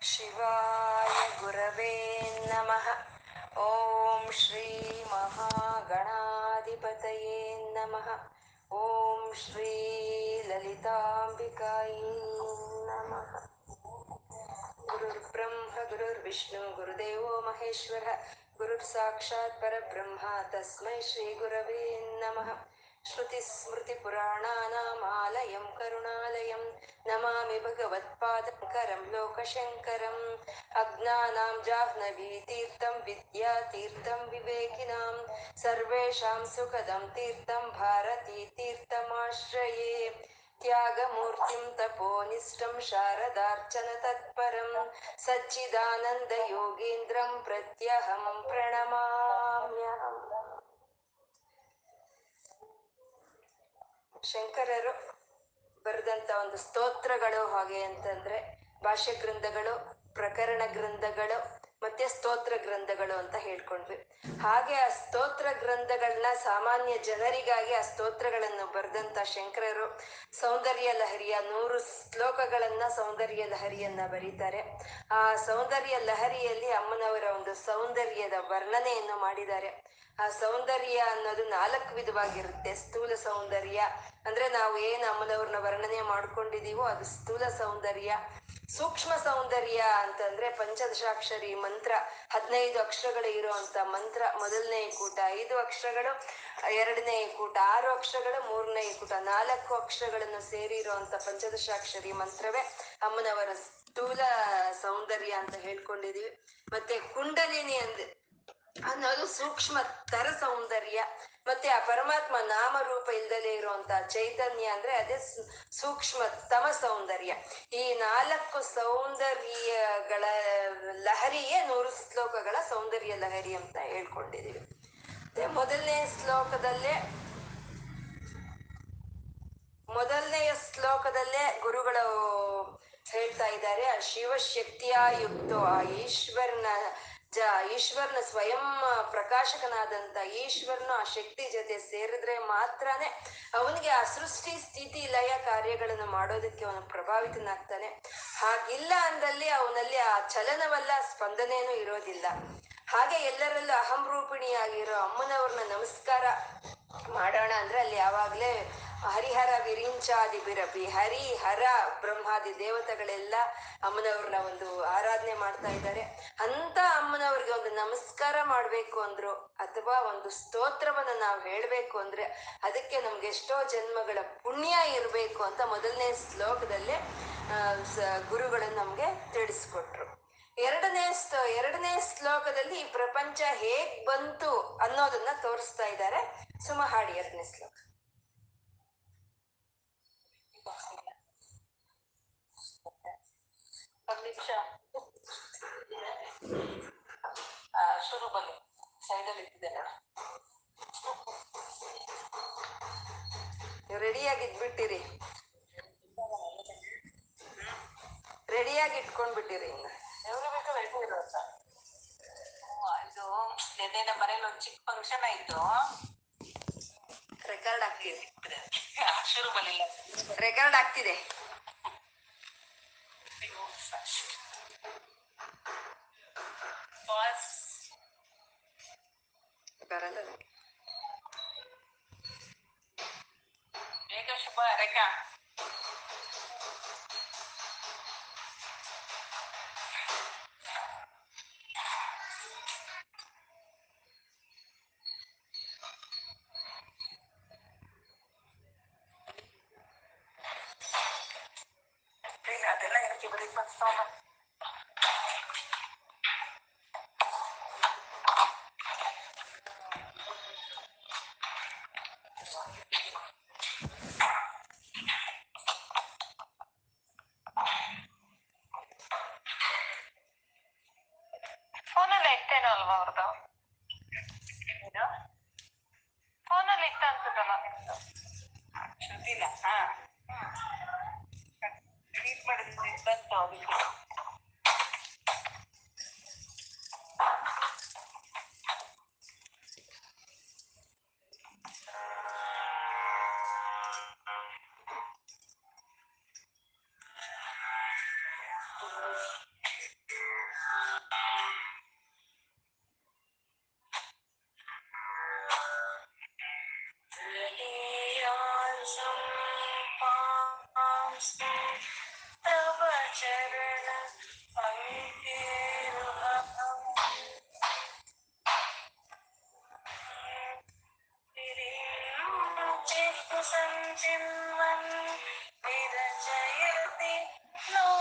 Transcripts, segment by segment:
ಶಿವಾಯ ಗುರವೇ ನಮಃ ಓಂ ಶ್ರೀ ಮಹಾಗಣಾಧಿಪತಯೇ ನಮಃ ಓಂ ಶ್ರೀ ಲಲಿತಾಂಬಿಕಾಯೇ ನಮಃ ಗುರುರ್ಬ್ರಹ್ಮ ಗುರುರ್ವಿಷ್ಣು ಗುರುದೇವೋ ಮಹೇಶ್ವರ ಗುರುರ್ ಸಾಕ್ಷಾತ್ ಪರಬ್ರಹ್ಮ ತಸ್ಮೈ ಶ್ರೀ ಗುರವೇ ನಮಃ श्रुतिस्मृतिपुराणानामालयं करुणालयं नमामि भगवत्पादङ्करं लोकशङ्करम् अज्ञानां जाह्नवीतीर्थं विद्यातीर्थं विवेकिनां सर्वेषां सुखदं तीर्थं भारतीतीर्थमाश्रये त्यागमूर्तिं तपोनिष्ठं शारदार्चनतत्परं सच्चिदानन्दयोगीन्द्रं प्रत्यहं प्रणमाम्यहम् ಶಂಕರರು ಬರೆದಂಥ ಒಂದು ಸ್ತೋತ್ರಗಳು ಹಾಗೆ ಅಂತಂದ್ರೆ ಭಾಷ್ಯ ಗ್ರಂಥಗಳು ಪ್ರಕರಣ ಗ್ರಂಥಗಳು ಮತ್ತೆ ಸ್ತೋತ್ರ ಗ್ರಂಥಗಳು ಅಂತ ಹೇಳ್ಕೊಂಡ್ವಿ. ಹಾಗೆ ಆ ಸ್ತೋತ್ರ ಗ್ರಂಥಗಳನ್ನ ಸಾಮಾನ್ಯ ಜನರಿಗಾಗಿ ಆ ಸ್ತೋತ್ರಗಳನ್ನು ಬರೆದಂತ ಶಂಕರರು ಸೌಂದರ್ಯ ಲಹರಿಯ ನೂರು ಶ್ಲೋಕಗಳನ್ನ ಸೌಂದರ್ಯ ಲಹರಿಯನ್ನ ಬರೀತಾರೆ. ಆ ಸೌಂದರ್ಯ ಲಹರಿಯಲ್ಲಿ ಅಮ್ಮನವರ ಒಂದು ಸೌಂದರ್ಯದ ವರ್ಣನೆಯನ್ನು ಮಾಡಿದ್ದಾರೆ. ಆ ಸೌಂದರ್ಯ ಅನ್ನೋದು ನಾಲ್ಕು ವಿಧವಾಗಿರುತ್ತೆ. ಸ್ಥೂಲ ಸೌಂದರ್ಯ ಅಂದ್ರೆ ನಾವು ಏನು ಅಮ್ಮನವ್ರನ್ನ ವರ್ಣನೆ ಮಾಡ್ಕೊಂಡಿದೀವೋ ಅದು ಸ್ಥೂಲ ಸೌಂದರ್ಯ. ಸೂಕ್ಷ್ಮ ಸೌಂದರ್ಯ ಅಂತಂದ್ರೆ ಪಂಚದಶಾಕ್ಷರಿ ಮಂತ್ರ, ಹದಿನೈದು ಅಕ್ಷರಗಳು ಇರುವಂತ ಮಂತ್ರ, ಮೊದಲನೇ ಕೂಟ ಐದು ಅಕ್ಷರಗಳು, ಎರಡನೇ ಕೂಟ ಆರು ಅಕ್ಷರಗಳು, ಮೂರನೇ ಕೂಟ ನಾಲ್ಕು ಅಕ್ಷರಗಳನ್ನು ಸೇರಿರುವಂತ ಪಂಚದಶಾಕ್ಷರಿ ಮಂತ್ರವೇ. ಅಮ್ಮನವರ ಸ್ಥೂಲ ಸೌಂದರ್ಯ ಅಂತ ಹೇಳ್ಕೊಂಡಿದೀವಿ. ಮತ್ತೆ ಕುಂಡಲಿನಿ ಅಂದ್ ಅನ್ನೋದು ಸೂಕ್ಷ್ಮ ತರ ಸೌಂದರ್ಯ. ಮತ್ತೆ ಆ ಪರಮಾತ್ಮ ನಾಮರೂಪ ಇಲ್ದಲೇ ಇರುವಂತ ಚೈತನ್ಯ ಅಂದ್ರೆ ಅದೇ ಸೂಕ್ಷ್ಮ ತಮ ಸೌಂದರ್ಯ. ಈ ನಾಲ್ಕು ಸೌಂದರ್ಯಗಳ ಲಹರಿಯೇ ನೂರು ಶ್ಲೋಕಗಳ ಸೌಂದರ್ಯ ಲಹರಿ ಅಂತ ಹೇಳ್ಕೊಂಡಿದೀವಿ. ಮೊದಲನೇ ಶ್ಲೋಕದಲ್ಲೇ ಮೊದಲನೆಯ ಶ್ಲೋಕದಲ್ಲೇ ಗುರುಗಳು ಹೇಳ್ತಾ ಇದ್ದಾರೆ, ಆ ಶಿವಶಕ್ತಿಯ ಯುಕ್ತೋ ಆ ಈಶ್ವರನ ಜ, ಈಶ್ವರನ ಸ್ವಯಂ ಪ್ರಕಾಶಕನಾದಂತ ಈಶ್ವರನು ಆ ಶಕ್ತಿ ಜೊತೆ ಸೇರಿದ್ರೆ ಮಾತ್ರನೇ ಅವನಿಗೆ ಆ ಸೃಷ್ಟಿ, ಸ್ಥಿತಿ, ಲಯ ಕಾರ್ಯಗಳನ್ನು ಮಾಡೋದಕ್ಕೆ ಅವನು ಪ್ರಭಾವಿತನಾಗ್ತಾನೆ. ಹಾಗಿಲ್ಲ ಅಂದಲ್ಲಿ ಅವನಲ್ಲಿ ಆ ಚಲನವಲ್ಲ, ಸ್ಪಂದನೇನೂ ಇರೋದಿಲ್ಲ. ಹಾಗೆ ಎಲ್ಲರಲ್ಲೂ ಅಹಂರೂಪಿಣಿಯಾಗಿರೋ ಅಮ್ಮನವ್ರನ್ನ ನಮಸ್ಕಾರ ಮಾಡೋಣ ಅಂದ್ರೆ ಅಲ್ಲಿ ಯಾವಾಗ್ಲೇ ಹರಿಹರ ವಿರಿಂಚಾದಿ ಬಿರಬಿ ಹರಿ ಹರ ಬ್ರಹ್ಮಾದಿ ದೇವತೆಗಳೆಲ್ಲ ಅಮ್ಮನವ್ರನ್ನ ಒಂದು ಆರಾಧನೆ ಮಾಡ್ತಾ ಇದ್ದಾರೆ. ಅಂತ ಅಮ್ಮನವ್ರಿಗೆ ಒಂದು ನಮಸ್ಕಾರ ಮಾಡ್ಬೇಕು ಅಂದ್ರು, ಅಥವಾ ಒಂದು ಸ್ತೋತ್ರವನ್ನ ನಾವು ಹೇಳಬೇಕು ಅಂದ್ರೆ ಅದಕ್ಕೆ ನಮ್ಗೆ ಎಷ್ಟೋ ಜನ್ಮಗಳ ಪುಣ್ಯ ಇರಬೇಕು ಅಂತ ಮೊದಲನೇ ಶ್ಲೋಕದಲ್ಲೇ ಗುರುಗಳು ನಮ್ಗೆ ತಿಳಿಸ್ಕೊಟ್ರು. ಎರಡನೇ ಎರಡನೇ ಶ್ಲೋಕದಲ್ಲಿ ಈ ಪ್ರಪಂಚ ಹೇಗ್ ಬಂತು ಅನ್ನೋದನ್ನ ತೋರಿಸ್ತಾ ಇದ್ದಾರೆ ಸುಮಹಾಡಿ ಎರಡನೇ ಶ್ಲೋಕ. ಒಂದು ನಿಮಿಷ. ಶುರು ಬನ್ನಿ. ಸೈಡಲ್ಲಿ ಇಟ್ಟಿದ್ದೇನೆ ರೆಡಿಯಾಗಿ ಇದ್ಬಿಟ್ಟಿರಿ. ರೆಡಿಯಾಗಿ ಇಟ್ಕೊಂಡ್ಬಿಟ್ಟಿರಿ ಬಿಟ್ಟಿರಿ ಎವ್ರು ಬೇಕು ಅಂತ ಇದು ನಿನ್ನೆ ನಮ್ಮ ಮನೇಲಿ ಒಂದು ಚಿಕ್ಕ ಫಂಕ್ಷನ್ ಆಯ್ತು. ರೆಕಾರ್ಡ್ ಆಗ್ತಿದೆ. ಶುರು ಬರಲಿಲ್ಲ ರೆಕಾರ್ಡ್ ಆಗ್ತಿದೆ. ಬಾಸ್ ಬರಲ್ಲ ನಂಗೆ. ಬೇಗ ಶುಭ ರೇಖಾ ಇಲ್ಲ,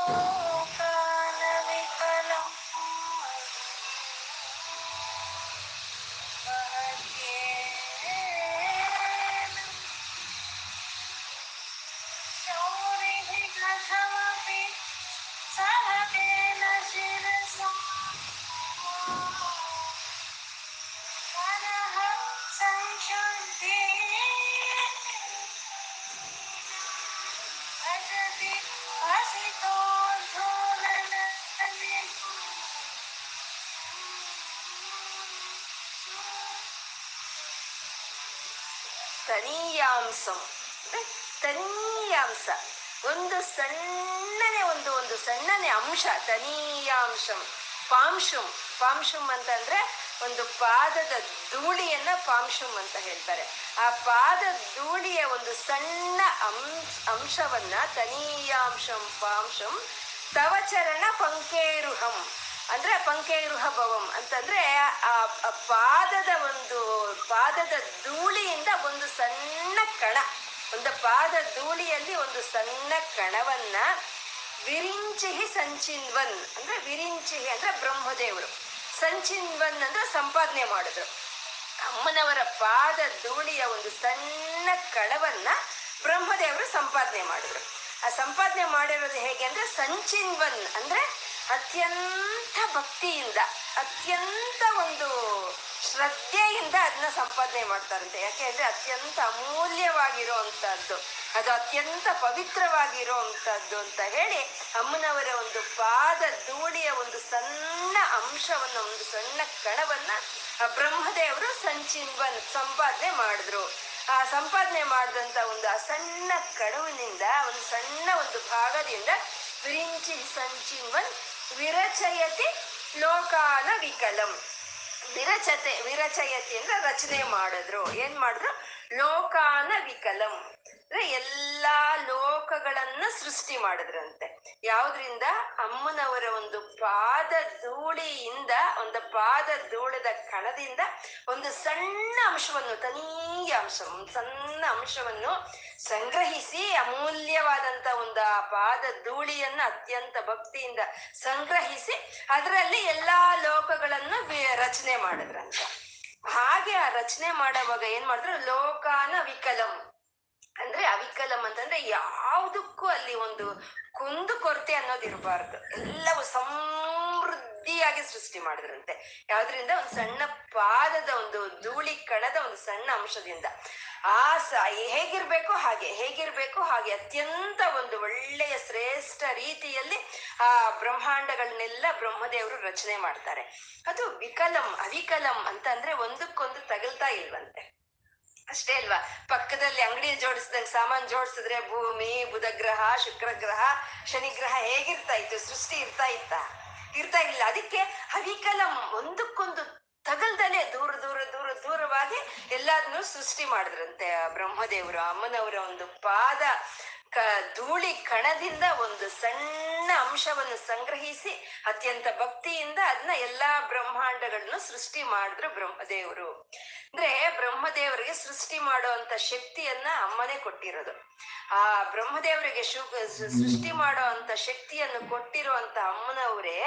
Yeah. ಅಂದ್ರೆ ತನೀಯಾಂಸ ಒಂದು ಸಣ್ಣನೆ, ಒಂದು ಒಂದು ಸಣ್ಣನೆ ಅಂಶ ತನೀಯಾಂಶಂ ಪಾಂಶುಂ. ಪಾಂಶುಂ ಅಂತಂದ್ರೆ ಒಂದು ಪಾದದ ಧೂಳಿಯನ್ನ ಪಾಂಶುಂ ಅಂತ ಹೇಳ್ತಾರೆ. ಆ ಪಾದ ಧೂಳಿಯ ಒಂದು ಸಣ್ಣ ಅಂಶ, ಅಂಶವನ್ನ ತನೀಯಾಂಶಂ ಪಾಂಶಂ, ತವಚರಣ ಪಂಕೇರುಹಂ. ಅಂದ್ರೆ ಪಂಕೇರುಹ ಭವಂ ಅಂತಂದ್ರೆ ಆ ಆ ಪಾದದ ಒಂದು, ಪಾದದ ಧೂಳಿಯಿಂದ ಒಂದು ಸಣ್ಣ ಕಣ. ಒಂದು ಪಾದ ಧೂಳಿಯಲ್ಲಿ ಒಂದು ಸಣ್ಣ ಕಣವನ್ನ ವಿರಿಂಚಿಹಿ ಸಂಚಿನ್ವನ್. ಅಂದ್ರೆ ವಿರಿಂಚಿಹಿ ಅಂದ್ರೆ ಬ್ರಹ್ಮದೇವರು. ಸಂಚಿನ್ವನ್ ಅಂದ್ರೆ ಸಂಪಾದನೆ ಮಾಡಿದ್ರು ಅಮ್ಮನವರ ಪಾದ ಧೂಳಿಯ ಒಂದು ಸಣ್ಣ ಕಣವನ್ನ ಬ್ರಹ್ಮದೇವರು ಸಂಪಾದನೆ ಮಾಡಿದ್ರು. ಆ ಸಂಪಾದನೆ ಮಾಡಿರೋದು ಹೇಗೆ ಅಂದ್ರೆ ಸಂಚಿನ್ವನ್ ಅಂದ್ರೆ ಅತ್ಯಂತ ಭಕ್ತಿಯಿಂದ, ಅತ್ಯಂತ ಒಂದು ಶ್ರದ್ಧೆಯಿಂದ ಅದನ್ನ ಸಂಪಾದನೆ ಮಾಡ್ತಾರಂತೆ. ಯಾಕೆ ಅಂದ್ರೆ ಅತ್ಯಂತ ಅಮೂಲ್ಯವಾಗಿರುವಂತಹದ್ದು, ಅದು ಅತ್ಯಂತ ಪವಿತ್ರವಾಗಿರುವಂತಹದ್ದು ಅಂತ ಹೇಳಿ ಅಮ್ಮನವರ ಒಂದು ಪಾದ ಧೂಳಿಯ ಒಂದು ಸಣ್ಣ ಅಂಶವನ್ನ, ಒಂದು ಸಣ್ಣ ಕಣವನ್ನ ಬ್ರಹ್ಮದೇವರು ಸಂಚಿನ್ವನ್ ಸಂಪಾದನೆ ಮಾಡಿದ್ರು. ಆ ಸಂಪಾದನೆ ಮಾಡಿದಂತ ಒಂದು ಆ ಸಣ್ಣ ಕಣುವಿನಿಂದ, ಒಂದು ಸಣ್ಣ ಒಂದು ಭಾಗದಿಂದ ವಿರಿಂಚಿ ಸಂಚಿನ್ವನ್ ವಿರಚಯತಿ ಲೋಕಾನ ವಿಕಲಂ ವಿರಚತೆ ವಿರಚಯತಿ ಅಂದ್ರೆ ರಚನೆ ಮಾಡಿದ್ರು. ಏನ್ ಮಾಡಿದ್ರು? ಲೋಕಾನ ವಿಕಲಂ ಅಂದ್ರೆ ಎಲ್ಲಾ ಲೋಕಗಳನ್ನ ಸೃಷ್ಟಿ ಮಾಡಿದ್ರಂತೆ. ಯಾವ್ದ್ರಿಂದ? ಅಮ್ಮನವರ ಒಂದು ಪಾದ ಧೂಳಿಯಿಂದ, ಒಂದು ಪಾದ ಧೂಳದ ಕಣದಿಂದ ಒಂದು ಸಣ್ಣ ಅಂಶವನ್ನು, ತನೀಯ ಅಂಶ ಸಣ್ಣ ಅಂಶವನ್ನು ಸಂಗ್ರಹಿಸಿ ಅಮೂಲ್ಯವಾದಂತ ಒಂದು ಆ ಪಾದ ಧೂಳಿಯನ್ನ ಅತ್ಯಂತ ಭಕ್ತಿಯಿಂದ ಸಂಗ್ರಹಿಸಿ ಅದರಲ್ಲಿ ಎಲ್ಲಾ ಲೋಕಗಳನ್ನು ರಚನೆ ಮಾಡಿದ್ರಂತ. ಹಾಗೆ ಆ ರಚನೆ ಮಾಡುವಾಗ ಏನ್ ಮಾಡಿದ್ರು? ಲೋಕಾನ ವಿಕಲಂ. ಅಂದ್ರೆ ಅವಿಕಲಂ ಅಂತಂದ್ರೆ ಯಾವುದಕ್ಕೂ ಅಲ್ಲಿ ಒಂದು ಕುಂದು ಕೊರತೆ ಅನ್ನೋದು ಇರಬಾರ್ದು. ಎಲ್ಲವೂ ಸಮೃದ್ಧಿಯಾಗಿ ಸೃಷ್ಟಿ ಮಾಡಿದ್ರಂತೆ. ಯಾವ್ದ್ರಿಂದ? ಒಂದು ಸಣ್ಣ ಪಾದದ ಒಂದು ಧೂಳಿ ಕಣದ ಒಂದು ಸಣ್ಣ ಅಂಶದಿಂದ. ಆ ಸ, ಹೇಗಿರ್ಬೇಕು ಹಾಗೆ ಹೇಗಿರ್ಬೇಕು ಹಾಗೆ ಅತ್ಯಂತ ಒಂದು ಒಳ್ಳೆಯ ಶ್ರೇಷ್ಠ ರೀತಿಯಲ್ಲಿ ಆ ಬ್ರಹ್ಮಾಂಡಗಳನ್ನೆಲ್ಲ ಬ್ರಹ್ಮದೇವರು ರಚನೆ ಮಾಡ್ತಾರೆ. ಅದು ವಿಕಲಂ, ಅವಿಕಲಂ ಅಂತಂದ್ರೆ ಒಂದಕ್ಕೊಂದು ತಗಲ್ತಾ ಇಲ್ವಂತೆ. ಅಷ್ಟೇ ಅಲ್ವಾ? ಪಕ್ಕದಲ್ಲಿ ಅಂಗಡಿ ಜೋಡಿಸಿದಂಗೆ ಸಾಮಾನ್ ಜೋಡಿಸಿದ್ರೆ ಭೂಮಿ ಬುಧ ಗ್ರಹ ಶುಕ್ರ ಗ್ರಹ ಶನಿ ಗ್ರಹ ಹೇಗಿರ್ತಾ ಇತ್ತು? ಸೃಷ್ಟಿ ಇರ್ತಾ ಇತ್ತ? ಇರ್ತಾ ಇಲ್ಲ ಅದಕ್ಕೆ ಹವಿಕಲ ಒಂದಕ್ಕೊಂದು ತಗಲ್ದಲೆ ದೂರ ದೂರ ದೂರ, ದೂರವಾಗಿ ಎಲ್ಲಾದ್ನು ಸೃಷ್ಟಿ ಮಾಡಿದ್ರಂತೆ ಬ್ರಹ್ಮದೇವರು, ಅಮ್ಮನವರ ಒಂದು ಪಾದ. ಕ ಧೂಳಿ ಕಣದಿಂದ ಒಂದು ಸಣ್ಣ ಅಂಶವನ್ನು ಸಂಗ್ರಹಿಸಿ ಅತ್ಯಂತ ಭಕ್ತಿಯಿಂದ ಅದನ್ನ ಎಲ್ಲಾ ಬ್ರಹ್ಮಾಂಡಗಳನ್ನು ಸೃಷ್ಟಿ ಮಾಡಿದ್ರು ಬ್ರಹ್ಮದೇವರು. ಅಂದ್ರೆ ಬ್ರಹ್ಮದೇವರಿಗೆ ಸೃಷ್ಟಿ ಮಾಡುವಂತ ಶಕ್ತಿಯನ್ನ ಅಮ್ಮನೇ ಕೊಟ್ಟಿರೋದು. ಆ ಬ್ರಹ್ಮದೇವರಿಗೆ ಸೃಷ್ಟಿ ಮಾಡೋ ಅಂತ ಶಕ್ತಿಯನ್ನು ಕೊಟ್ಟಿರುವಂತ ಅಮ್ಮನವರೇ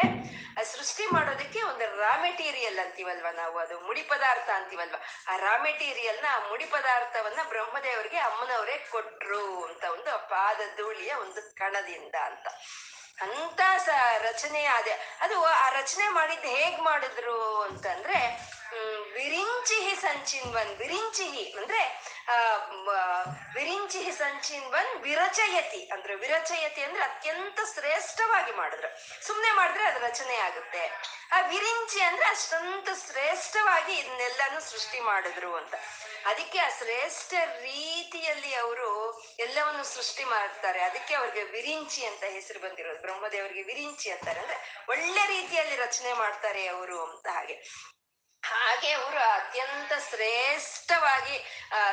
ಸೃಷ್ಟಿ ಮಾಡೋದಕ್ಕೆ ಒಂದು ರಾ ಮೆಟೀರಿಯಲ್ ಅಂತೀವಲ್ವ ನಾವು, ಅದು ಮುಡಿ ಪದಾರ್ಥ ಅಂತೀವಲ್ವ. ಆ ರಾ ಮೆಟೀರಿಯಲ್ನ ಆ ಮುಡಿ ಪದಾರ್ಥವನ್ನ ಬ್ರಹ್ಮದೇವರಿಗೆ ಅಮ್ಮನವರೇ ಕೊಟ್ರು ಅಂತ ಒಂದು ಆ ಪಾದ ಧೂಳಿಯ ಒಂದು ಕಣದಿಂದ ಅಂತ. ಅಂತ ಸ ರಚನೆ ಅದೇ ಅದು ಆ ರಚನೆ ಮಾಡಿದ್ದು ಹೇಗ್ ಮಾಡಿದ್ರು ಅಂತಂದ್ರೆ ವಿರಿಂಚಿಹಿ ಸಂಚಿನ್ವನ್ ವಿರಿಂಚಿಹಿ ಅಂದ್ರೆ ವಿರಿಂಚಿಹಿ ಸಂಚಿನ್ವನ್ ವಿರಚಯತಿ, ಅಂದ್ರೆ ವಿರಚಯತಿ ಅಂದ್ರೆ ಅತ್ಯಂತ ಶ್ರೇಷ್ಠವಾಗಿ ಮಾಡಿದ್ರು. ಸುಮ್ನೆ ಮಾಡಿದ್ರೆ ಅದು ರಚನೆ ಆಗುತ್ತೆ. ಆ ವಿರಿಂಚಿ ಅಂದ್ರೆ ಅಷ್ಟಂತ ಶ್ರೇಷ್ಠವಾಗಿ ಇದನ್ನೆಲ್ಲಾನು ಸೃಷ್ಟಿ ಮಾಡಿದ್ರು ಅಂತ. ಅದಕ್ಕೆ ಆ ಶ್ರೇಷ್ಠ ರೀತಿಯಲ್ಲಿ ಅವರು ಎಲ್ಲವನ್ನು ಸೃಷ್ಟಿ ಮಾಡ್ತಾರೆ. ಅದಕ್ಕೆ ಅವ್ರಿಗೆ ವಿರಿಂಚಿ ಅಂತ ಹೆಸರು ಬಂದಿರೋದು. ಬ್ರಹ್ಮದೇವರಿಗೆ ವಿರಿಂಚಿ ಅಂತಾರೆ. ಅಂದ್ರೆ ಒಳ್ಳೆ ರೀತಿಯಲ್ಲಿ ರಚನೆ ಮಾಡ್ತಾರೆ ಅವರು ಅಂತ ಹಾಗೆ. ಹಾಗೆ ಅವರು ಅತ್ಯಂತ ಶ್ರೇಷ್ಠವಾಗಿ